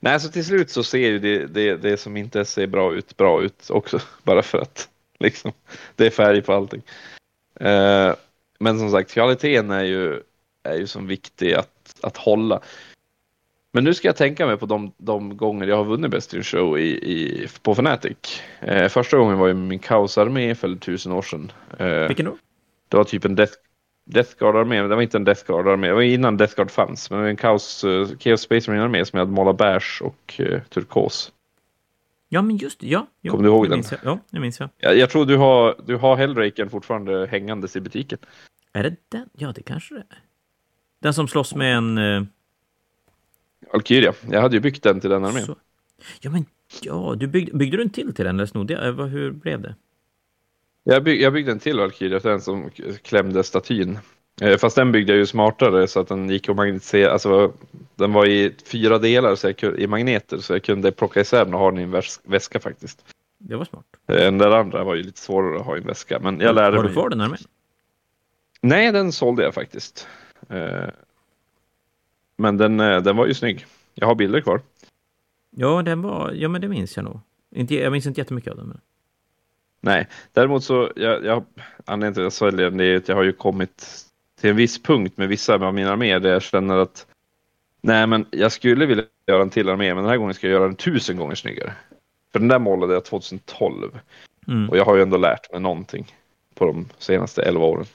Speaker 2: Nej, så till slut så ser ju det, det, det som inte ser bra ut bra ut också. Bara för att liksom, det är färg på allting. Eh, men som sagt, kvaliteten är ju, är ju som viktig att, att hålla. Men nu ska jag tänka mig på de, de gånger jag har vunnit Best in Show i, i, på Fnatic. Eh, första gången var ju min kaosarmé för tusen år sedan. Eh,
Speaker 1: Vilken då?
Speaker 2: det var typ en Death, Death Guard-armé, men det var inte en Death Guard-armé. Det var innan Death Guard fanns. Men det var en Chaos, uh, Chaos Space Marine-armé som jag hade målat beige och uh, turkos.
Speaker 1: Ja, men just det. Ja, jo,
Speaker 2: Kommer du ihåg den?
Speaker 1: Jag. Ja, det minns jag.
Speaker 2: Jag, jag tror du har, du har Hellraken fortfarande hängandes i butiken.
Speaker 1: Är det den? Ja, det kanske det är. Den som slåss med en... eh,
Speaker 2: Valkyria. Jag hade ju byggt den till den armén.
Speaker 1: så... Ja, men ja, du byggde, byggde du en till till den eller snodde jag? Eh, Hur blev det?
Speaker 2: Jag, bygg, jag byggde en till Valkyria, den som klämde statyn. Eh, fast den byggde jag ju smartare så att den gick att magnetisera. Alltså, den var i fyra delar så kunde- i magneter så jag kunde plocka isär den och ha den i en väs- väska faktiskt.
Speaker 1: Det var smart.
Speaker 2: Eh, Den där andra var ju lite svårare att ha i en väska. Men jag lärde
Speaker 1: Har du kvar den armén?
Speaker 2: Nej, den sålde jag faktiskt. Men den, eh, den var ju snygg. Jag har bilder kvar.
Speaker 1: Ja, den var... Ja, men det minns jag nog. Inte, jag minns inte jättemycket av den. Men...
Speaker 2: Nej, däremot så, jag, jag, anledningen till att jag säljer den är att jag har ju kommit till en viss punkt med vissa av mina arméer där jag känner att nej, men jag skulle vilja göra en till armé, men den här gången ska jag göra den tusen gånger snyggare. För den där målade jag 2012
Speaker 1: Mm.
Speaker 2: och jag har ju ändå lärt mig någonting på de senaste 11 åren.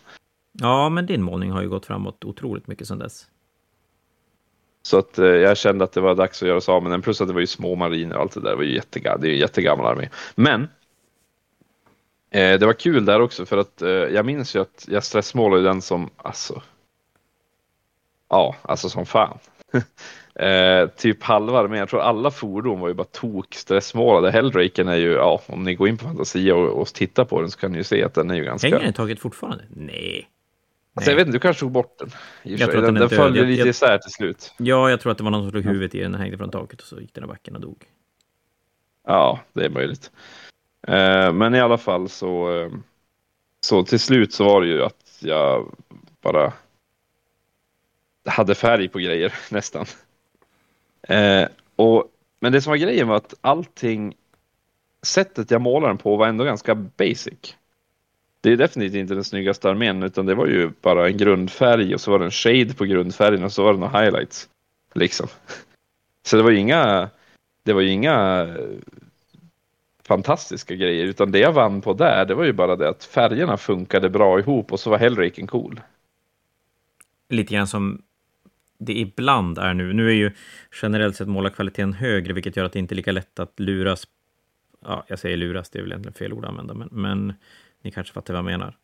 Speaker 1: Ja, men din målning har ju gått framåt otroligt mycket sedan dess.
Speaker 2: Så att eh, jag kände att det var dags att göra sig av med den. Plus att det var ju små mariner och allt det där. Det var ju jättegam- det är ju en jättegammal armé. Men eh, det var kul där också för att eh, jag minns ju att jag stressmålade den som, alltså. Ja, alltså som fan. eh, typ halva armén. Jag tror alla fordon var ju bara tokstressmålade. Hellraken är ju, ja, om ni går in på Fantasia och, och tittar på den så kan ni ju se att den är ju ganska.
Speaker 1: Hänger den i taket fortfarande? Nej.
Speaker 2: Alltså, jag vet inte, du kanske tog bort den.
Speaker 1: Jag tror att
Speaker 2: den
Speaker 1: den är
Speaker 2: den
Speaker 1: död.
Speaker 2: följde
Speaker 1: Jag-
Speaker 2: lite
Speaker 1: jag-
Speaker 2: isär till slut.
Speaker 1: Ja, jag tror att det var någon som slog huvudet i den och hängde från taket och så gick den i backen och dog.
Speaker 2: Ja, det är möjligt. Eh, men i alla fall så, eh, så till slut så var det ju att jag bara hade färg på grejer nästan. Eh, och, men det som var grejen var att allting, sättet jag målade den på var ändå ganska basic. Det är definitivt inte den snyggaste armén utan det var ju bara en grundfärg och så var det en shade på grundfärgen och så var det några highlights. Liksom. Så det var ju inga, det var ju inga eh, fantastiska grejer, utan det jag vann på där, det var ju bara det att färgerna funkade bra ihop och så var Hellraken cool.
Speaker 1: Lite grann som det ibland är nu. Nu är ju generellt sett målarkvaliteten högre, vilket gör att det inte är lika lätt att luras. Ja, jag säger luras, det är väl egentligen fel ord att använda, men, men ni kanske fattar vad jag menar.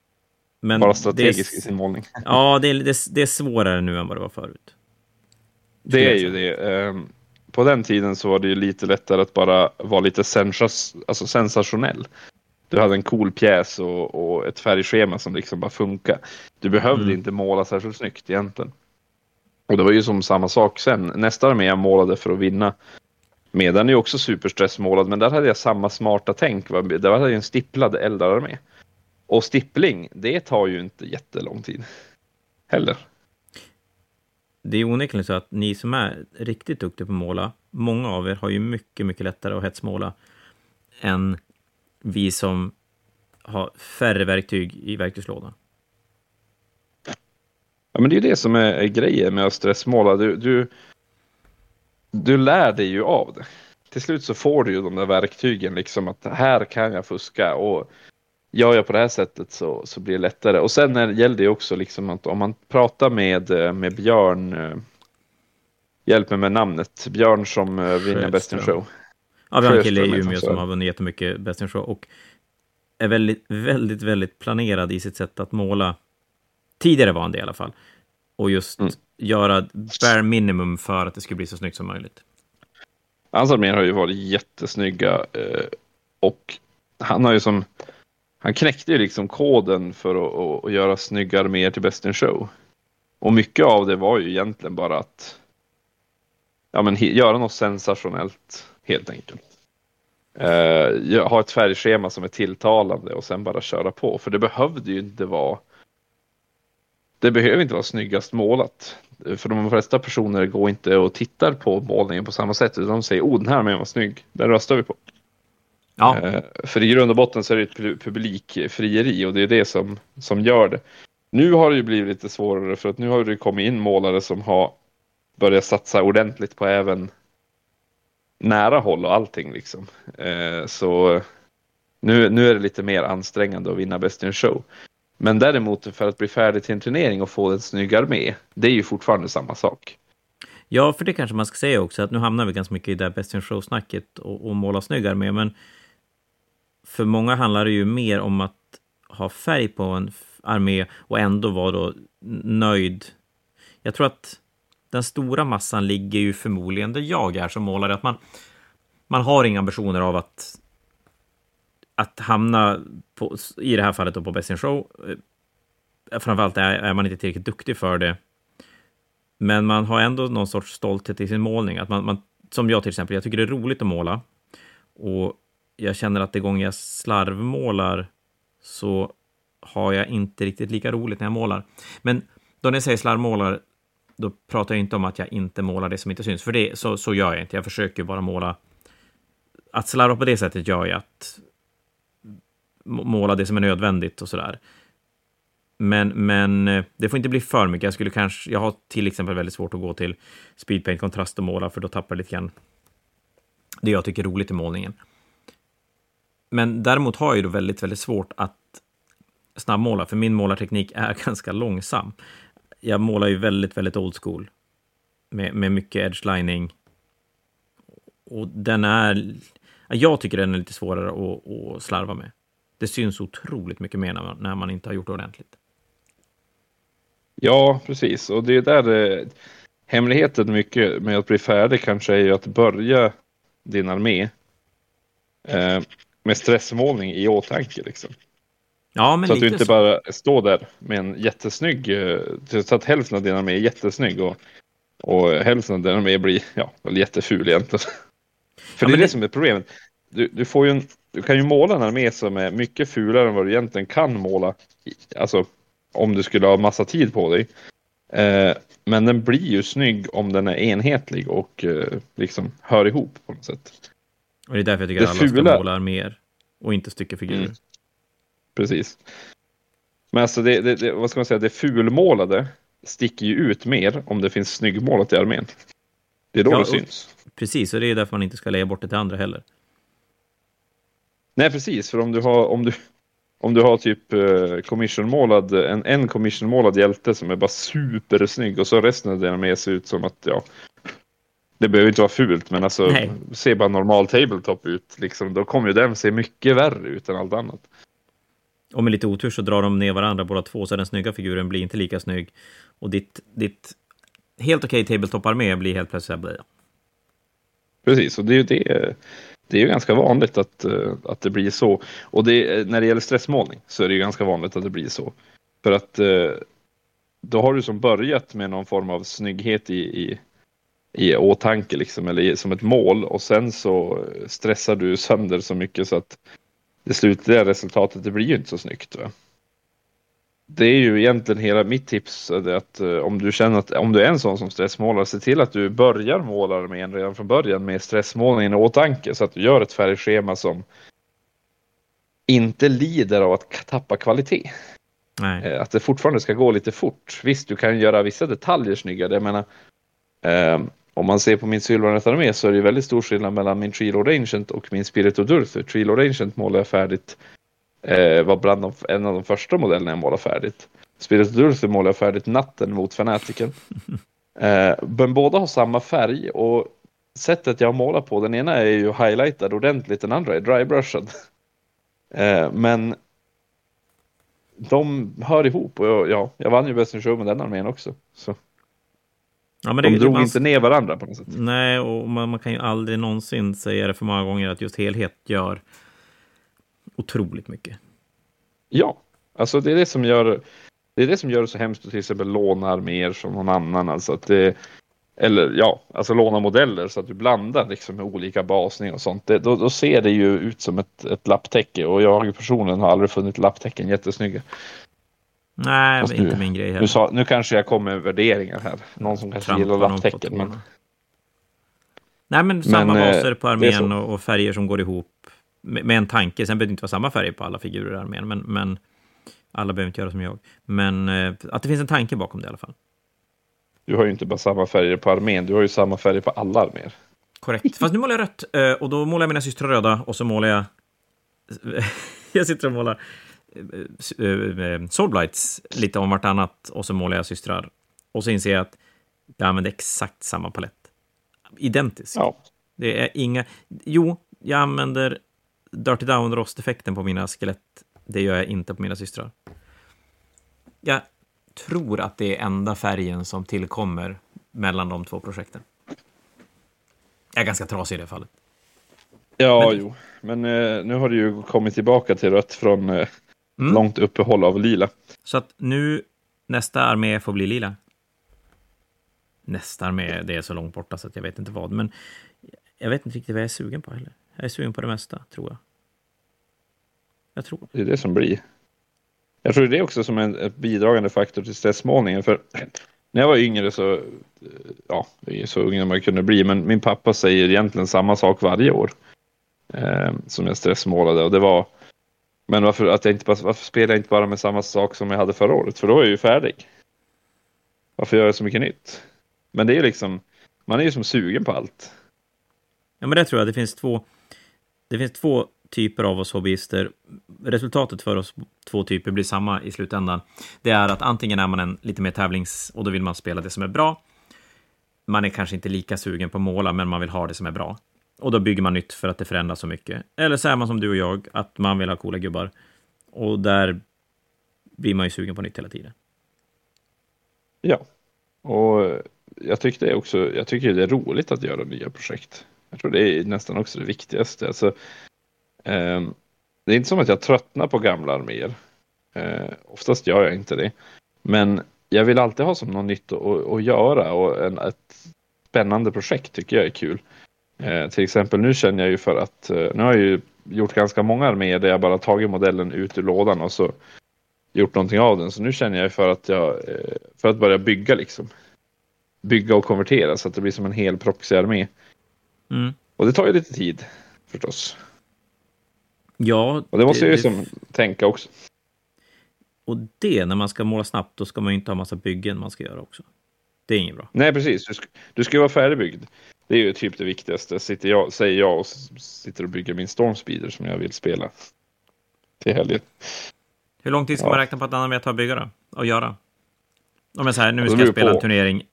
Speaker 1: Men
Speaker 2: Bara
Speaker 1: det är-
Speaker 2: strategisk i sin målning.
Speaker 1: Ja, det är, det, är, det är svårare nu än vad det var förut.
Speaker 2: Det är ju det. Ehm, På den tiden så var det ju lite lättare att bara vara lite sensas alltså sensationell. Du hade en cool pjäs och, och ett färgschema som liksom bara funkar. Du behövde
Speaker 1: Mm.
Speaker 2: inte måla särskilt snyggt egentligen. Och det var ju som samma sak sen. Nästa armé jag målade för att vinna med, den är ju också superstressmålad, men där hade jag samma smarta tänk. va. Där hade jag en stipplad eldararmé. Och stippling, det tar ju inte jättelång tid. Heller.
Speaker 1: Det är onekligen så att ni som är riktigt duktiga på att måla, många av er har ju mycket, mycket lättare att hetsmåla än vi som har färre verktyg i verktygslådan.
Speaker 2: Ja, men det är ju det som är, är grejen med att stressmåla. Du, du, du lär dig ju av det. Till slut så får du ju de där verktygen, liksom att här kan jag fuska och gör jag på det här sättet så, så blir det lättare. Och sen är, gäller det också liksom att om man pratar med, eh, med Björn, eh, hjälp mig med namnet, Björn som eh, vinner Best in. Show.
Speaker 1: Ja, vi har en kille i Umeå som har vunnit jättemycket Best in Show och är väldigt, väldigt, väldigt planerad i sitt sätt att måla. Tidigare var han det i alla fall. Och just
Speaker 2: Mm.
Speaker 1: göra bare minimum för att det skulle bli så snyggt som möjligt.
Speaker 2: Hans arméer har ju varit jättesnygga och han har ju som han knäckte ju liksom koden för att, att, att göra snygga arméer till Best in Show. Och mycket av det var ju egentligen bara att ja, men, göra något sensationellt helt enkelt. Uh, ha ett färgschema som är tilltalande och sen bara köra på. För det behövde ju inte vara det behöver inte vara snyggast målat. För de flesta personer går inte och tittar på målningen på samma sätt. Utan de säger oh den här armén var snygg, den röstar vi på. Ja. Uh, för i grund och botten så är det ett publikfrieri och det är det som, som gör det. Nu har det ju blivit lite svårare för att nu har det kommit in målare som har börjat satsa ordentligt på även nära håll och allting liksom. Eh, så nu, nu är det lite mer ansträngande att vinna Best in Show. Men däremot för att bli färdig till en turnering och få en snygg armé, det är ju fortfarande samma sak.
Speaker 1: Ja, för det kanske man ska säga också, att nu hamnar vi ganska mycket i det här Best in Show-snacket och, och måla snygg armé, men för många handlar det ju mer om att ha färg på en armé och ändå vara då nöjd. Jag tror att den stora massan ligger ju förmodligen där jag är som målare, att man, man har inga ambitioner av att att hamna på, i det här fallet då på Best in Show. Eh, framförallt är, är man inte tillräckligt duktig för det. Men man har ändå någon sorts stolthet i sin målning. Att man, man, som jag till exempel, jag tycker det är roligt att måla. Och jag känner att det gånger jag slarvmålar så har jag inte riktigt lika roligt när jag målar. Men då när jag säger slarvmålar, då pratar jag inte om att jag inte målar det som inte syns, för det, så, så gör jag inte. Jag försöker bara måla... Att slarva på det sättet gör jag att måla det som är nödvändigt och sådär. Men, men eh, det får inte bli för mycket. Jag skulle kanske, jag har till exempel väldigt svårt att gå till speedpaint kontrast och måla, för då tappar jag lite grann det jag tycker är roligt i målningen. Men däremot har jag då väldigt, väldigt svårt att snabbmåla, för min målarteknik är ganska långsam. Jag målar ju väldigt, väldigt old school med, med mycket edge-lining. Och den är... Jag tycker den är lite svårare att, att slarva med. Det syns otroligt mycket mer när man, när man inte har gjort det ordentligt.
Speaker 2: Ja, precis. Och det är där eh, hemligheten mycket med att bli färdig kanske är ju att börja din armé eh, med stressmålning i åtanke. Liksom. Ja, men så att du inte så. bara står där med en jättesnygg, eh, så att hälften av din armé är jättesnygg och, och hälften av din armé blir ja, jätteful egentligen. För ja, det är det, det som är problemet. Du, du, får ju en, du kan ju måla en armé som är mycket fulare än vad du egentligen kan måla. Alltså om du skulle ha massa tid på dig. Eh, men den blir ju snygg om den är enhetlig och eh, liksom hör ihop på något sätt.
Speaker 1: Och det är därför jag tycker det att alla fula... ska måla arméer och inte styckefigurer. Mm.
Speaker 2: Precis. Men alltså det, det, det, vad ska man säga, det fulmålade sticker ju ut mer om det finns snyggmålat i armén. Det är då ja, det syns.
Speaker 1: Precis, och det är därför man inte ska lägga bort det till andra heller.
Speaker 2: Nej, precis, för om du har, om du, om du har typ uh, commissionmålad, en, en commissionmålad hjälte som är bara supersnygg och så resten av den med ser ut som att, ja, det behöver inte vara fult, men alltså Nej. se bara normal tabletop ut, liksom, då kommer ju den se mycket värre ut än allt annat.
Speaker 1: Och med lite otur så drar de ner varandra båda två, så den snygga figuren blir inte lika snygg. Och ditt, ditt helt okej okay tabletop-armé blir helt plötsligt blöja.
Speaker 2: Precis, och det är ju det. Det är ju ganska vanligt att, eh, att det blir så. Och det, när det gäller stressmålning så är det ju ganska vanligt att det blir så. För att eh, då har du som börjat med någon form av snygghet i, i, i åtanke liksom, eller som ett mål och sen så stressar du sönder så mycket så att det slutliga resultatet det blir ju inte så snyggt. Va? Det är ju egentligen hela mitt tips att uh, om du känner att om du är en sån som stressmålar, se till att du börjar måla med en redan från början med stressmålningen i åtanke så att du gör ett färgschema som inte lider av att tappa kvalitet. Nej. Uh, att det fortfarande ska gå lite fort. Visst, du kan göra vissa detaljer snyggare. Jag menar, uh, om man ser på min Sylvanet armé så är det väldigt stor skillnad mellan min Tree Ancient och min Spirit of Durthu. Tree Ancient målar jag färdigt, eh, var bland de, en av de första modellerna jag målade färdigt. Spirit of Durthu målade jag färdigt natten mot Fanatiken. Eh, men båda har samma färg och sättet jag målar på, den ena är ju highlightad ordentligt, den andra är drybrushad. Eh, men de hör ihop och jag, ja, jag vann ju Best in Show med den armén också. Så. Ja, men de det, drog man, inte ner varandra på något sätt.
Speaker 1: Nej, och man, man, kan ju aldrig någonsin säga det för många gånger att just helhet gör otroligt mycket.
Speaker 2: Ja, alltså det är det som gör det är det som gör det så hemskt att till exempel låna arméer som någon annan. Alltså att det, eller ja, alltså låna modeller så att du blandar liksom med olika basning och sånt. Det, då, då, ser det ju ut som ett, ett lapptäcke och jag personligen har aldrig funnit lapptäcken jättesnygga.
Speaker 1: Nej, Fast inte nu, min grej heller.
Speaker 2: Nu, sa, nu kanske jag kommer med värderingar här. Någon som kanske Trampa gillar lapptäcken. Men...
Speaker 1: Nej, men samma men, baser på armén och, och, färger som går ihop med, med, en tanke. Sen behöver det inte vara samma färger på alla figurer i armén, men, men alla behöver inte göra som jag. Men eh, att det finns en tanke bakom det i alla fall.
Speaker 2: Du har ju inte bara samma färger på armén, du har ju samma färger på alla arméer.
Speaker 1: Korrekt. Fast nu målar jag rött eh, och då målar jag mina systrar röda och så målar jag... jag sitter och målar Soulblights lite om vartannat och så målar jag systrar. Och så inser jag att jag använder exakt samma palett. Identisk. Ja. Det är inga... Jo, jag använder Dirty Down-rosteffekten på mina skelett. Det gör jag inte på mina systrar. Jag tror att det är enda färgen som tillkommer mellan de två projekten. Jag är ganska trasig i det fallet.
Speaker 2: Ja, men... jo. Men eh, nu har du ju kommit tillbaka till rött från eh, mm. långt uppehåll av lila.
Speaker 1: Så att nu nästa armé får bli lila. Nästa armé, det är så långt borta så att jag vet inte vad. Men jag vet inte riktigt vad jag är sugen på heller. Jag är sugen på det mesta, tror jag. Jag tror.
Speaker 2: Det är det som blir. Jag tror det är också som en bidragande faktor till stressmålningen. För när jag var yngre så, ja, så ung man kunde bli, men min pappa säger egentligen samma sak varje år. Eh, som jag stressmålade och det var, men varför, att jag inte varför spelar jag inte bara med samma sak som jag hade förra året? För då är jag ju färdig. Varför gör jag så mycket nytt? Men det är ju liksom, man är ju som sugen på allt.
Speaker 1: Ja, men det tror jag. Det finns två, det finns två typer av oss hobbyister. Resultatet för oss två typer blir samma i slutändan. Det är att antingen är man en lite mer tävlings och då vill man spela det som är bra. Man är kanske inte lika sugen på att måla, men man vill ha det som är bra. Och då bygger man nytt för att det förändras så mycket. Eller så är man som du och jag, att man vill ha coola gubbar. Och där blir man ju sugen på nytt hela tiden.
Speaker 2: Ja, och jag tyckte också, jag tycker det är roligt att göra nya projekt. Jag tror det är nästan också det viktigaste. Alltså, eh, det är inte som att jag tröttnar på gamla arméer. Eh, oftast gör jag inte det. Men jag vill alltid ha som något nytt att, att göra och en, ett spännande projekt tycker jag är kul. Eh, till exempel nu känner jag ju för att, eh, nu har jag ju gjort ganska många arméer där jag bara tagit modellen ut ur lådan och så gjort någonting av den. Så nu känner jag för att jag, eh, för att börja bygga liksom. Bygga och konvertera så att det blir som en hel proxyarmé. Mm. Och det tar ju lite tid förstås.
Speaker 1: Ja.
Speaker 2: Och det måste det, jag ju det... som tänka också.
Speaker 1: Och det, när man ska måla snabbt, då ska man ju inte ha massa byggen man ska göra också. Det är inget bra.
Speaker 2: Nej, precis. Du ska, du ska vara färdigbyggd. Det är ju typ det viktigaste. Sitter jag, säger jag och sitter och bygger min Stormspeeder som jag vill spela till helgen.
Speaker 1: Hur lång tid ska ja. man räkna på att Anna att bygga då? Och göra? Om jag säger nu ska jag spela på. en turnering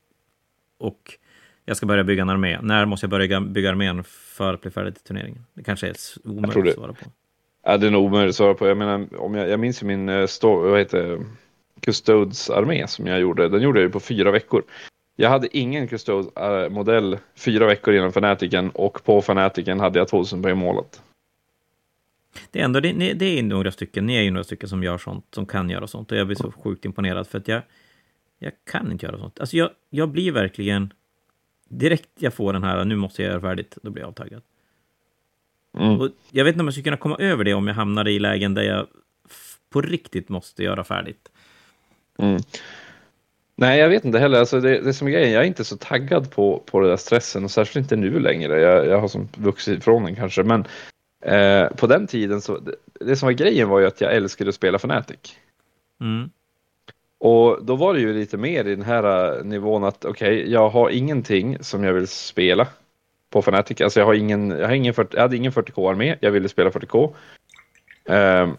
Speaker 1: och jag ska börja bygga en armé. När måste jag börja bygga armén för att bli färdig till turneringen? Det kanske är omöjligt att svara på.
Speaker 2: Ja, det är nog omöjligt att svara på. Jag menar, om jag, jag minns ju min uh, vad heter Custodes armé som jag gjorde. Den gjorde jag ju på fyra veckor. Jag hade ingen Custodes-modell uh, fyra veckor innan Fanatiken och på Fanatiken hade jag 2000 poäng målat.
Speaker 1: Det är ändå, det, det är några stycken, ni är ju några stycken som gör sånt, som kan göra sånt. Och jag blir så sjukt imponerad för att jag, jag kan inte göra sånt. Alltså jag, jag blir verkligen, direkt jag får den här, nu måste jag göra färdigt, då blir jag avtaggad. Mm. Och jag vet inte om jag skulle kunna komma över det om jag hamnade i lägen där jag på riktigt måste göra färdigt.
Speaker 2: Mm. Nej, jag vet inte heller. Alltså det, det som är grejen, jag är inte så taggad på, på den där stressen och särskilt inte nu längre. Jag, jag har som vuxit ifrån den kanske, men eh, på den tiden så, det, det, som var grejen var ju att jag älskade att spela Fnatic. Mm. Och då var det ju lite mer i den här nivån att okej, okay, jag har ingenting som jag vill spela på Fnatic. Alltså jag har ingen, jag, har ingen 40, jag hade ingen 40k-armé, jag ville spela 40k. Um, ehm,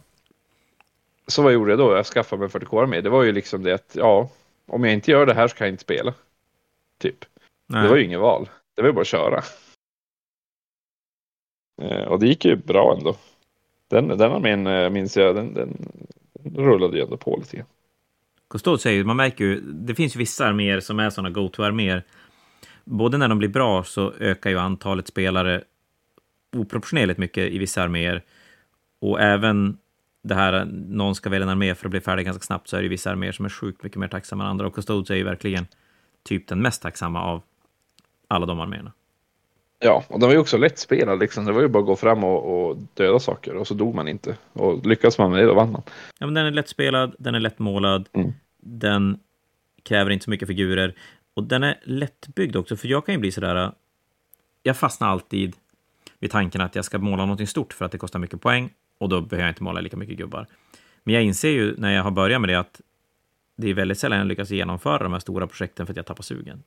Speaker 2: så vad gjorde jag då? Jag skaffade mig en 40k-armé. Det var ju liksom det att, ja, om jag inte gör det här så kan jag inte spela. Typ. Nej. Det var ju inget val. Det var ju bara att köra. Uh, och det gick ju bra ändå. Den, den armén uh, minns jag, den, den, rullade ju ändå på lite grann.
Speaker 1: Kostod säger, man märker ju, det finns vissa arméer som är sådana go-to-arméer både när de blir bra så ökar ju antalet spelare oproportionerligt mycket i vissa arméer. Och även det här, någon ska välja en armé för att bli färdig ganska snabbt, så är det vissa arméer som är sjukt mycket mer tacksamma än andra. Och Custodes är ju verkligen typ den mest tacksamma av alla de arméerna.
Speaker 2: Ja, och den var ju också lättspelad liksom. Det var ju bara att gå fram och, och döda saker och så dog man inte. Och lyckas man med det, då vann man.
Speaker 1: Ja, men den är lättspelad, den är lättmålad,
Speaker 2: Mm.
Speaker 1: den kräver inte så mycket figurer. Och den är lättbyggd också, för jag kan ju bli sådär... Jag fastnar alltid vid tanken att jag ska måla någonting stort för att det kostar mycket poäng och då behöver jag inte måla lika mycket gubbar. Men jag inser ju när jag har börjat med det att det är väldigt sällan jag lyckas genomföra de här stora projekten för att jag tappar sugen.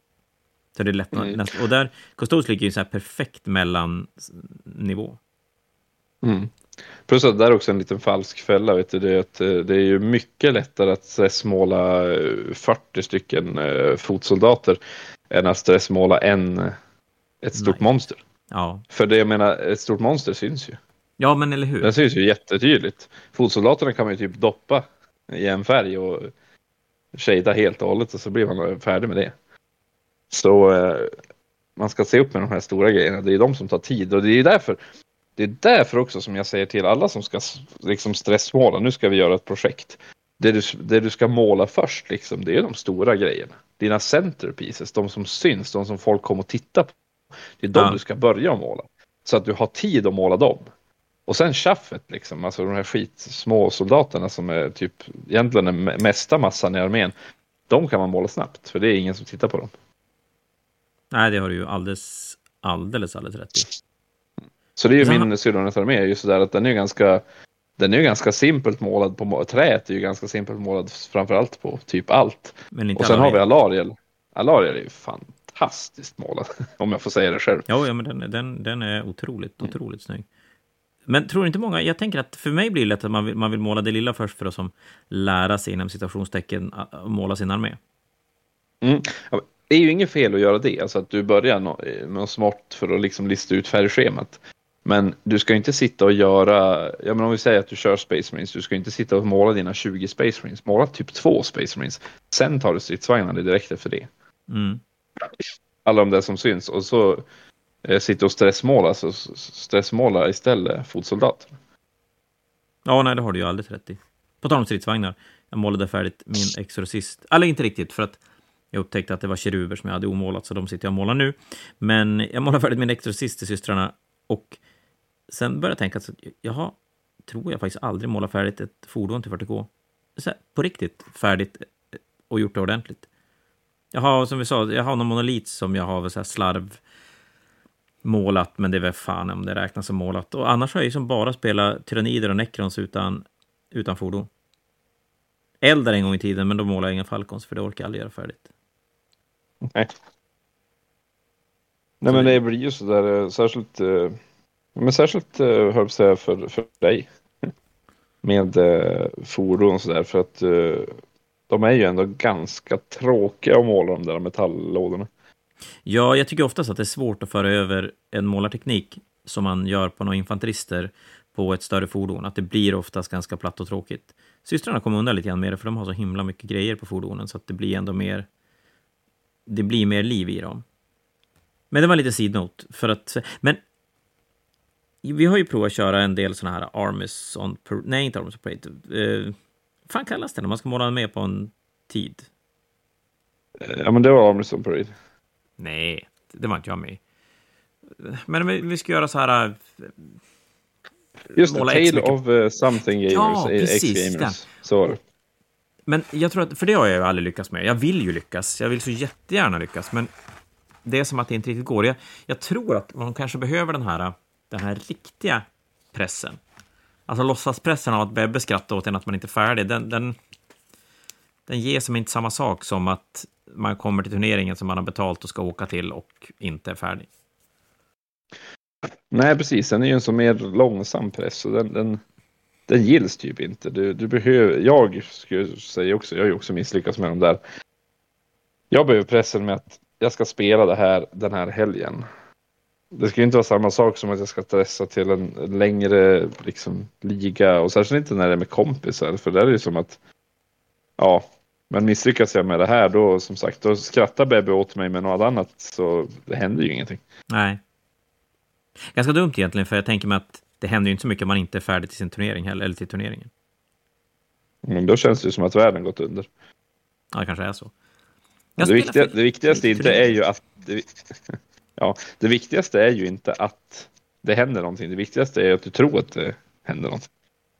Speaker 1: Så det är lätt,
Speaker 2: Mm.
Speaker 1: näst, och där, Custodes ligger ju så här perfekt mellannivå.
Speaker 2: Mm. Plus att det där är också en liten falsk fälla. Vet du, det, är att, eh, det är ju mycket lättare att stressmåla eh, 40 stycken eh, fotsoldater än att stressmåla en, eh, ett stort
Speaker 1: Nej.
Speaker 2: monster.
Speaker 1: Ja.
Speaker 2: För det jag menar, ett stort monster syns ju.
Speaker 1: Ja, men eller hur?
Speaker 2: Den syns ju jättetydligt. Fotsoldaterna kan man ju typ doppa i en färg och shada helt och hållet och så blir man färdig med det. Så eh, man ska se upp med de här stora grejerna. Det är de som tar tid och det är därför det är därför också som jag säger till alla som ska liksom stressmåla. Nu ska vi göra ett projekt. Det du, det du ska måla först liksom, det är de stora grejerna. Dina centerpieces, de som syns, de som folk kommer att titta på. Det är de
Speaker 1: Ja.
Speaker 2: du ska börja måla. Så att du har tid att måla dem. Och sen tjaffet liksom, alltså de här skitsmå soldaterna som är typ egentligen den me- mesta massan i armén. De kan man måla snabbt, för det är ingen som tittar på dem.
Speaker 1: Nej, det har du ju alldeles, alldeles, alldeles rätt i.
Speaker 2: Så det är ju
Speaker 1: Sen-
Speaker 2: min Sydornet-armé, just sådär att den är ju ganska den är ju ganska simpelt målad på träet är ju ganska simpelt målad framförallt på typ allt. Och sen har vi. Alariel. Alariel är ju fantastiskt målad, om jag får säga det själv.
Speaker 1: Jo, ja, men den, den, den är otroligt, otroligt snygg. Men tror inte många, jag tänker att för mig blir det lätt att man vill, man vill måla det lilla först för att som lära sig inom citationstecken måla sin armé.
Speaker 2: Mm. Det är ju inget fel att göra det, alltså att du börjar med något smart för att liksom lista ut färgschemat. Men du ska inte sitta och göra, ja men om vi säger att du kör Space Marines, du ska inte sitta och måla dina 20 Space Marines, måla typ två Space Marines. Sen tar du stridsvagnarna direkt efter det.
Speaker 1: Mm.
Speaker 2: Alla de där som syns och så Eh, sitter sitta och stressmåla, alltså, så stressmåla istället fotsoldater.
Speaker 1: Ja, nej, det har du ju alldeles rätt i. På tal om stridsvagnar, jag målade färdigt min Exorcist. Eller inte riktigt, för att jag upptäckte att det var keruber som jag hade omålat, så de sitter jag och målar nu. Men jag målade färdigt min Exorcist till systrarna och sen började jag tänka att jaha, tror jag faktiskt aldrig målat färdigt ett fordon till 40K. Här, på riktigt färdigt och gjort det ordentligt. Jag har, som vi sa, jag har någon monolit som jag har väl så här slarv målat, men det är väl fan om det räknas som målat. Och annars har jag ju som bara spelat tyrannider och necrons utan, utan fordon. Eldar en gång i tiden, men då målar jag inga falcons, för det orkar jag aldrig göra färdigt.
Speaker 2: Nej. Nej men det blir ju sådär, eh, särskilt, eh, men särskilt eh, höll jag säga för, för dig. Med fordon och sådär för att de är ju ändå ganska tråkiga att måla de där metalllådorna.
Speaker 1: Ja, jag tycker oftast att det är svårt att föra över en målarteknik som man gör på några infanterister på ett större fordon. Att det blir oftast ganska platt och tråkigt. Systrarna kommer undan lite grann med det, för de har så himla mycket grejer på fordonen, så att det blir ändå mer... Det blir mer liv i dem. Men det var lite sidnot. för att... Men... Vi har ju provat att köra en del såna här Armies on... Nej, inte Armies on Parade. Eh, fan kallas det när man ska måla med på en tid?
Speaker 2: Ja men det var Armisen Parade.
Speaker 1: Nej, det var inte jag med. Men vi- vi ska göra så här... äh,
Speaker 2: Just det,
Speaker 1: måla X
Speaker 2: Tale of uh, Something Gamers,
Speaker 1: Ja,
Speaker 2: eh,
Speaker 1: precis,
Speaker 2: X-Gamers. Så det.
Speaker 1: Men jag tror att, för det har jag ju aldrig lyckats med. Jag vill ju lyckas. Jag vill så jättegärna lyckas, men det är som att det inte riktigt går. Jag, jag tror att man kanske behöver den här, den här riktiga pressen. Alltså låtsaspressen av att Bebbe skrattar åt en att man inte är färdig. Den, den, den ger som inte samma sak som att man kommer till turneringen som man har betalt och ska åka till och inte är färdig.
Speaker 2: Nej precis, den är ju en så mer långsam press och den, den, den gills typ inte. Du, du behöver, jag skulle säga också, jag har ju också misslyckats med de där. Jag behöver pressen med att jag ska spela det här den här helgen. Det ska ju inte vara samma sak som att jag ska stressa till en längre liksom, liga och särskilt inte när det är med kompisar för där är det ju som att ja, men misslyckas jag med det här då som sagt då skrattar Bebbe åt mig med något annat så det händer ju ingenting.
Speaker 1: Nej. Ganska dumt egentligen, för jag tänker mig att det händer ju inte så mycket om man inte är färdig till sin turnering heller, eller till turneringen.
Speaker 2: Men då känns det ju som att världen gått under.
Speaker 1: Ja, det kanske är så.
Speaker 2: Det, viktiga, det viktigaste inte är ju att det, ja, det viktigaste är ju inte att det händer någonting. Det viktigaste är att du tror att det händer någonting.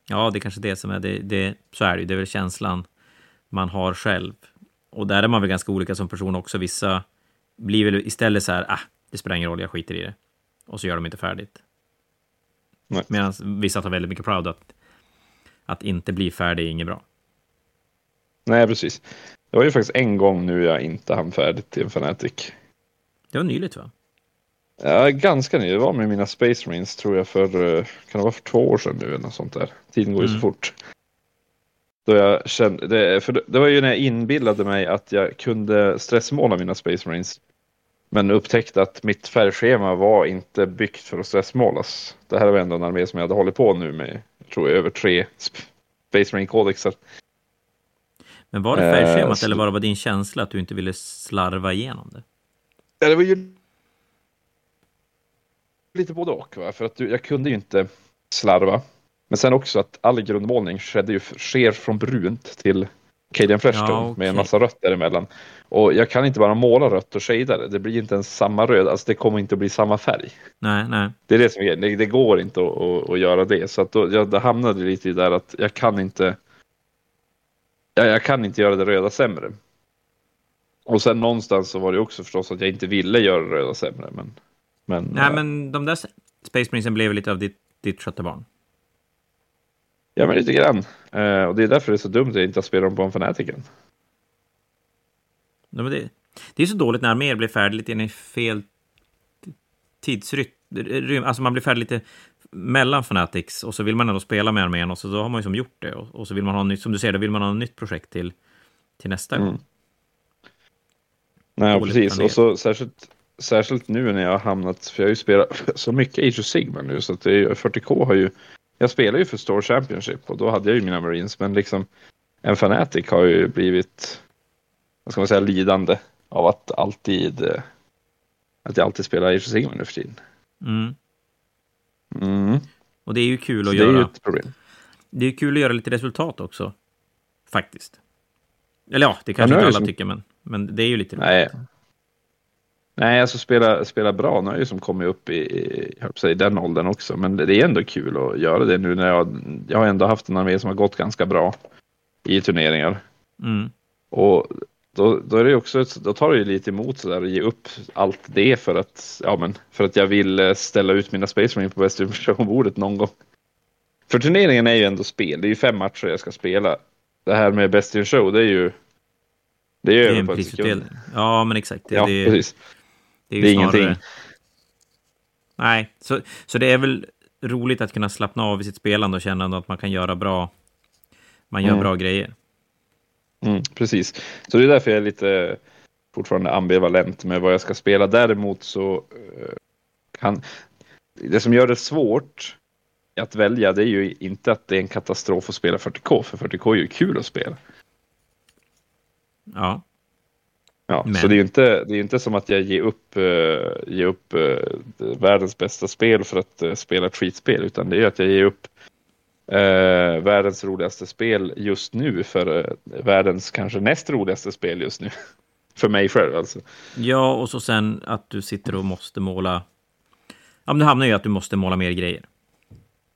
Speaker 1: Ja, det är kanske det som är det. det så är det ju. Det är väl känslan man har själv. Och där är man väl ganska olika som person också. Vissa blir väl istället så här, ah, det spelar ingen roll, jag skiter i det. Och så gör de inte färdigt. Medan vissa tar väldigt mycket proud att, att inte bli färdig är inget bra.
Speaker 2: Nej, precis. Det var ju faktiskt en gång nu jag inte hann färdigt till en Fanatic.
Speaker 1: Det var nyligt va?
Speaker 2: Ja, ganska nyligt. Det var med mina Space Marines tror jag för, eh, kan det vara för två år sedan nu eller något sånt där. Tiden går ju mm. så fort. Då jag kände, det, för det var ju när jag inbillade mig att jag kunde stressmåla mina Space Marines. Men upptäckte att mitt färgschema var inte byggt för att stressmålas. Det här var ändå en armé som jag hade hållit på nu med, jag tror jag, över tre Space Marine kodexar.
Speaker 1: Men var det färgschemat eh, eller var det din känsla att du inte ville slarva igenom det?
Speaker 2: Ja, det var ju lite både och. Va? För att du, jag kunde ju inte slarva. Men sen också att all grundmålning skedde ju, sker från brunt till Cadian Flashstone ja, okay. med en massa rött däremellan. Och jag kan inte bara måla rött och shada det. Det blir inte ens samma röd. Alltså det kommer inte att bli samma färg.
Speaker 1: Nej, nej.
Speaker 2: Det är det som är det, det går inte att, att, att, göra det. Så att då, jag det hamnade lite i där att jag kan inte. Jag, jag kan inte göra det röda sämre. Och sen någonstans så var det också förstås att jag inte ville göra det röda sämre. Men, men,
Speaker 1: Nej, ja. men de där Space Marinesen blev lite av ditt, ditt sköttebarn.
Speaker 2: Ja, men lite grann. Uh, och det är därför det är så dumt att jag inte har spelat dem på en Fanatiken.
Speaker 1: Ja, det, det är så dåligt när arméer blir färdiga lite i fel tidsrytm. Alltså man blir färdig lite mellan Fanatics och så vill man ändå spela med armén och så då har man ju som gjort det. Och, och så vill man ha nytt, som du säger, då vill man ha ett nytt projekt till, till nästa mm. gång.
Speaker 2: Nej, precis. Och så särskilt, särskilt nu när jag har hamnat, för jag har ju spelat så mycket Age of Sigma nu så att det är, 40K har ju, jag spelar ju för Store Championship och då hade jag ju mina Marines men liksom en Fanatic har ju blivit, vad ska man säga, lidande av att alltid, att jag alltid spelar Age of Sigma nu för tiden.
Speaker 1: Mm.
Speaker 2: Mm.
Speaker 1: Och det är ju kul
Speaker 2: så
Speaker 1: att
Speaker 2: det
Speaker 1: göra.
Speaker 2: Det är ju ett problem.
Speaker 1: Det är kul att göra lite resultat också. Faktiskt. Eller ja, det kanske ja, inte alla som... tycker, men, men det är ju lite
Speaker 2: Nej. Nej, alltså spela, spela bra. Nu har jag ju som kommit upp i, i, i den åldern också. Men det är ändå kul att göra det nu när jag, jag har ändå haft en armé som har gått ganska bra i turneringar.
Speaker 1: Mm.
Speaker 2: Och då, då, är det också, då tar det ju lite emot så där att ge upp allt det för att, ja, men, för att jag vill eh, ställa ut mina Space Marine på Best bordet någon gång. För turneringen är ju ändå spel. Det är ju fem matcher jag ska spela. Det här med Best in Show, det är ju det är över på en sekund.
Speaker 1: Ja, men exakt.
Speaker 2: Det, ja,
Speaker 1: det,
Speaker 2: precis.
Speaker 1: Det är, det är ingenting. Nej, så, så det är väl roligt att kunna slappna av i sitt spelande och känna att man kan göra bra, man gör mm. bra grejer.
Speaker 2: Mm, precis, så det är därför jag är lite fortfarande ambivalent med vad jag ska spela. Däremot så uh, kan det som gör det svårt att välja, det är ju inte att det är en katastrof att spela 40K, för 40K är ju kul att spela.
Speaker 1: Ja.
Speaker 2: Ja, Men. så det är ju inte, det är inte som att jag ger upp, uh, ger upp uh, världens bästa spel för att uh, spela ett skitspel, utan det är att jag ger upp världens roligaste spel just nu för världens kanske näst roligaste spel just nu. för mig själv alltså.
Speaker 1: Ja, och så sen att du sitter och måste måla. Ja, men det hamnar ju att du måste måla mer grejer.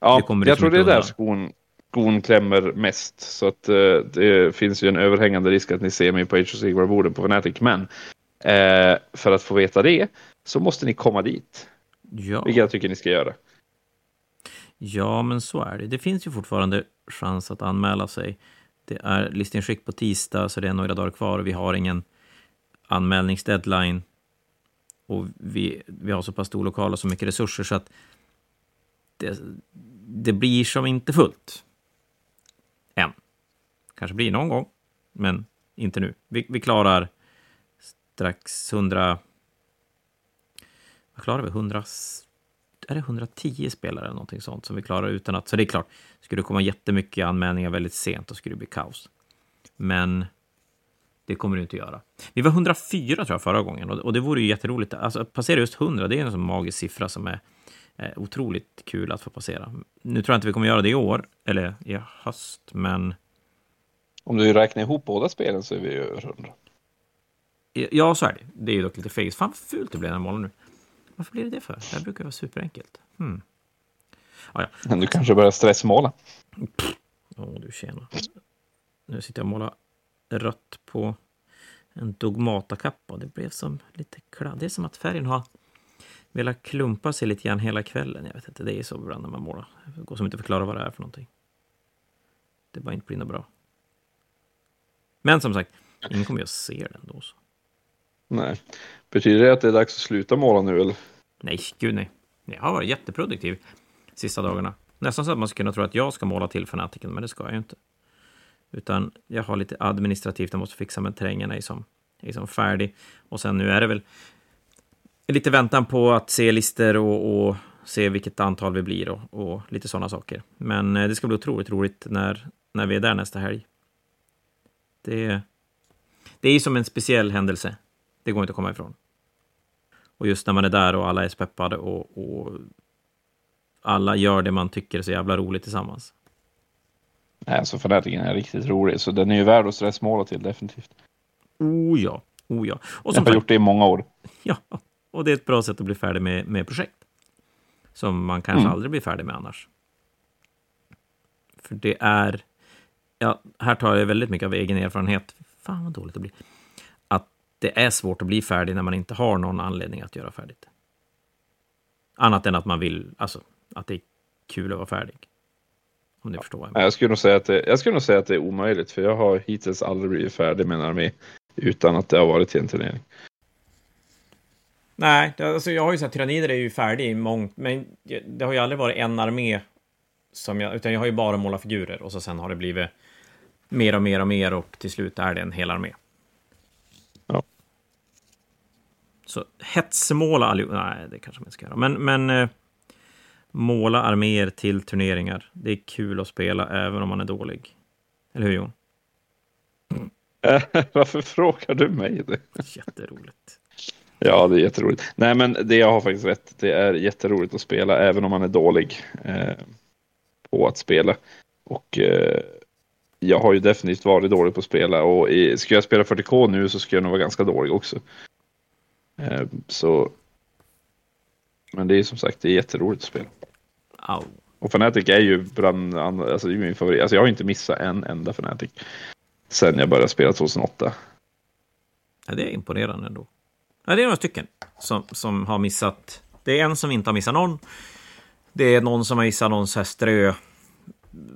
Speaker 2: Ja, jag tror det är där skon, skon klämmer mest. Så att uh, det finns ju en överhängande risk att ni ser mig på Age of Sigmar-borden på Fnatic. Men uh, för att få veta det så måste ni komma dit.
Speaker 1: Ja.
Speaker 2: Vilket jag tycker ni ska göra.
Speaker 1: Ja, men så är det. Det finns ju fortfarande chans att anmäla sig. Det är listingskick på tisdag, så det är några dagar kvar och vi har ingen anmälningsdeadline. Och vi, vi har så pass stor lokal och så mycket resurser så att det, det blir som inte fullt. Kanske blir någon gång, men inte nu. Vi, vi klarar strax 100... Vad klarar vi? 100... Är det 110 spelare eller någonting sånt som vi klarar utan att... Så det är klart, skulle det komma jättemycket anmälningar väldigt sent, då skulle det bli kaos. Men det kommer det inte att göra. Vi var 104 tror jag förra gången och det vore ju jätteroligt. Alltså passera just 100, det är en sån magisk siffra som är otroligt kul att få passera. Nu tror jag inte vi kommer göra det i år, eller i höst, men...
Speaker 2: Om du räknar ihop båda spelen så är vi över 100.
Speaker 1: Ja, så är det. Det är ju dock lite fegt. Fan vad fult det blev den målen nu. Varför blir det det för? Det här brukar vara superenkelt. Hmm.
Speaker 2: Ah, ja. Du kanske börjar stressmåla?
Speaker 1: Åh, oh, du tjena. Nu sitter jag och målar rött på en dogmatakappa. Det blev som lite kladd. Det är som att färgen har velat klumpa sig lite grann hela kvällen. Jag vet inte, det är så ibland när man målar. Det går som inte förklara vad det är för någonting. Det bara inte blir något bra. Men som sagt, ingen kommer ju att se den då. Så.
Speaker 2: Nej. Betyder det att det är dags att sluta måla nu eller?
Speaker 1: Nej, gud nej. Jag har varit jätteproduktiv sista dagarna. Nästan så att man skulle kunna tro att jag ska måla till fanatiken, men det ska jag ju inte. Utan jag har lite administrativt jag måste fixa med terrängen är som, är som färdig. Och sen nu är det väl lite väntan på att se lister och, och se vilket antal vi blir och, och lite sådana saker. Men eh, det ska bli otroligt roligt när, när vi är där nästa helg. Det, det är ju som en speciell händelse. Det går inte att komma ifrån. Och just när man är där och alla är speppade och, och alla gör det man tycker är så jävla roligt tillsammans.
Speaker 2: Nej, alltså Fanatiken är riktigt rolig, så den är ju värd att stressmåla till definitivt.
Speaker 1: Oh ja, oh ja.
Speaker 2: Och som Jag har gjort det i många år.
Speaker 1: Ja, och det är ett bra sätt att bli färdig med, med projekt. Som man kanske mm. aldrig blir färdig med annars. För det är, ja, här tar jag väldigt mycket av egen erfarenhet. Fan vad dåligt det blir. Att det är svårt att bli färdig när man inte har någon anledning att göra färdigt. Annat än att man vill, alltså att det är kul att vara färdig. Om ni förstår vad jag
Speaker 2: menar. Jag skulle, nog säga att det, jag skulle nog säga att det är omöjligt, för jag har hittills aldrig blivit färdig med en armé utan att det har varit till en turnering.
Speaker 1: Nej, alltså jag har ju sagt tyrannider är ju färdig i mångt, men det har ju aldrig varit en armé som jag, utan jag har ju bara målat figurer och så sen har det blivit mer och mer och mer och till slut är det en hel armé.
Speaker 2: Ja.
Speaker 1: Så hetsmåla allihop, nej det kanske man inte ska göra, men, men eh, måla arméer till turneringar. Det är kul att spela även om man är dålig. Eller hur Jon?
Speaker 2: Varför frågar du mig det?
Speaker 1: Jätteroligt.
Speaker 2: Ja, det är jätteroligt. Nej, men det jag har faktiskt rätt. Det är jätteroligt att spela även om man är dålig eh, på att spela. Och eh, jag har ju definitivt varit dålig på att spela och i, ska jag spela 40K nu så ska jag nog vara ganska dålig också. Eh, så. Men det är som sagt, det är jätteroligt att spela.
Speaker 1: Au.
Speaker 2: Och Fnatic är ju bland alltså det är min favorit. Alltså jag har inte missat en enda Fnatic sen jag började spela 2008.
Speaker 1: Ja, det är imponerande ändå. Ja, det är några stycken som, som har missat. Det är en som inte har missat någon. Det är någon som har missat någon så här strö,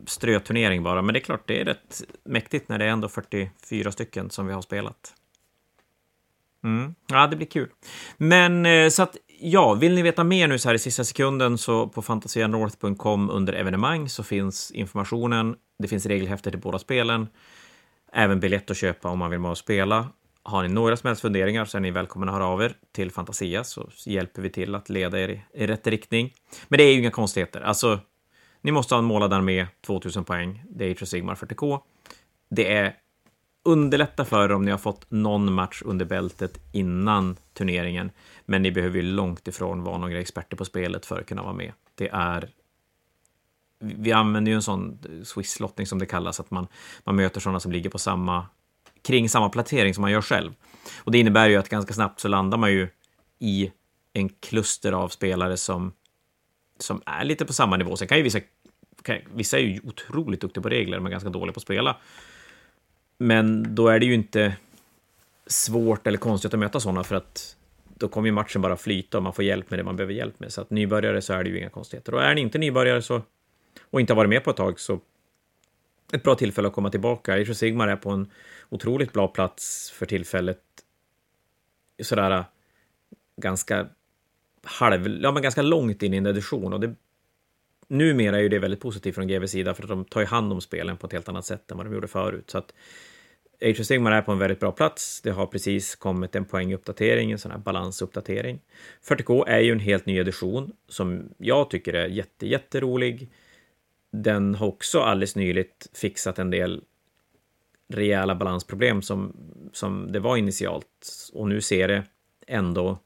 Speaker 1: ströturnering bara. Men det är klart, det är rätt mäktigt när det är ändå 44 stycken som vi har spelat. Mm. Ja, det blir kul. Men eh, så att ja, vill ni veta mer nu så här i sista sekunden så på fantasianorth.com under evenemang så finns informationen. Det finns regelhäftet till båda spelen. Även biljett att köpa om man vill vara och spela. Har ni några som helst funderingar så är ni välkomna att höra av er till Fantasia så hjälper vi till att leda er i, i rätt riktning. Men det är ju inga konstigheter. Alltså, ni måste ha en målad armé, 2000 poäng. Det är Age Sigmar 40K. Det är underlätta för er om ni har fått någon match under bältet innan turneringen. Men ni behöver ju långt ifrån vara några experter på spelet för att kunna vara med. Det är vi använder ju en sån Swiss-lottning som det kallas, att man, man möter sådana som ligger på samma, kring samma placering som man gör själv. Och det innebär ju att ganska snabbt så landar man ju i en kluster av spelare som, som är lite på samma nivå. Sen kan ju vissa, kan, vissa är ju otroligt duktiga på regler, men ganska dåliga på att spela. Men då är det ju inte svårt eller konstigt att möta sådana för att då kommer ju matchen bara flyta och man får hjälp med det man behöver hjälp med. Så att nybörjare så är det ju inga konstigheter. Och är ni inte nybörjare så, och inte har varit med på ett tag så ett bra tillfälle att komma tillbaka. Age Sigmar är på en otroligt bra plats för tillfället. Sådär ganska halv, ja men ganska långt in i en edition och det numera är ju det väldigt positivt från GVs sida för att de tar ju hand om spelen på ett helt annat sätt än vad de gjorde förut. Så att Age of Sigmar är på en väldigt bra plats. Det har precis kommit en poänguppdatering, en sån här balansuppdatering. 40K är ju en helt ny edition som jag tycker är jätte, jätterolig. Den har också alldeles nyligt fixat en del rejäla balansproblem som, som det var initialt. Och nu ser det ändå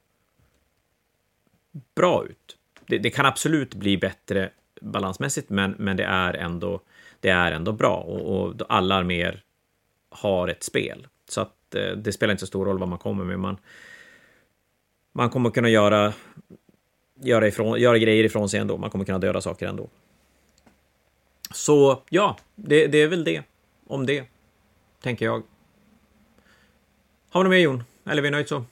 Speaker 1: bra ut. Det, det kan absolut bli bättre balansmässigt, men, men det, är ändå, det är ändå bra. Och, och alla arméer har ett spel. Så att eh, det spelar inte så stor roll vad man kommer med. Man, man kommer kunna göra göra, ifrån, göra grejer ifrån sig ändå. Man kommer kunna döda saker ändå. Så ja, det, det är väl det om det, tänker jag. Har vi något mer Jon? Eller är vi nöjda så?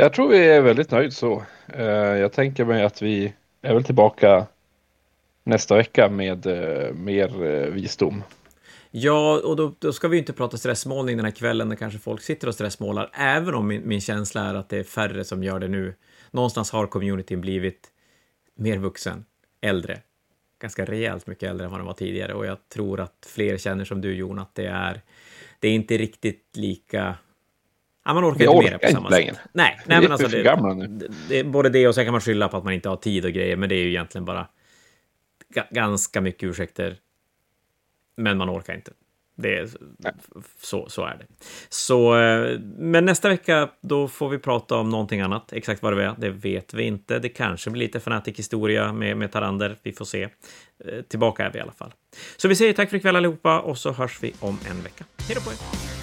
Speaker 2: Jag tror vi är väldigt nöjd så. Eh, jag tänker mig att vi är väl tillbaka nästa vecka med eh, mer eh, visdom.
Speaker 1: Ja, och då, då, ska vi inte prata stressmålning den här kvällen när kanske folk sitter och stressmålar, även om min, min känsla är att det är färre som gör det nu. Någonstans har communityn blivit mer vuxen, äldre, ganska rejält mycket äldre än vad den var tidigare och jag tror att fler känner som du Jon, att det är, det är inte riktigt lika Ja, man orkar, inte mer på samma
Speaker 2: längre.
Speaker 1: sätt. Nej, nej men alltså det, det, det, både det och sen kan man skylla på att man inte har tid och grejer, men det är ju egentligen bara ganska mycket ursäkter. Men man orkar inte. Det är, så, så är det. Så, eh, men nästa vecka, då får vi prata om någonting annat. Exakt vad det är, det vet vi inte. Det kanske blir lite Fanatic-historia med, med Tarander. Vi får se. Eh, tillbaka är vi i alla fall. Så vi säger tack för ikväll allihopa och så hörs vi om en vecka. Hej då på er!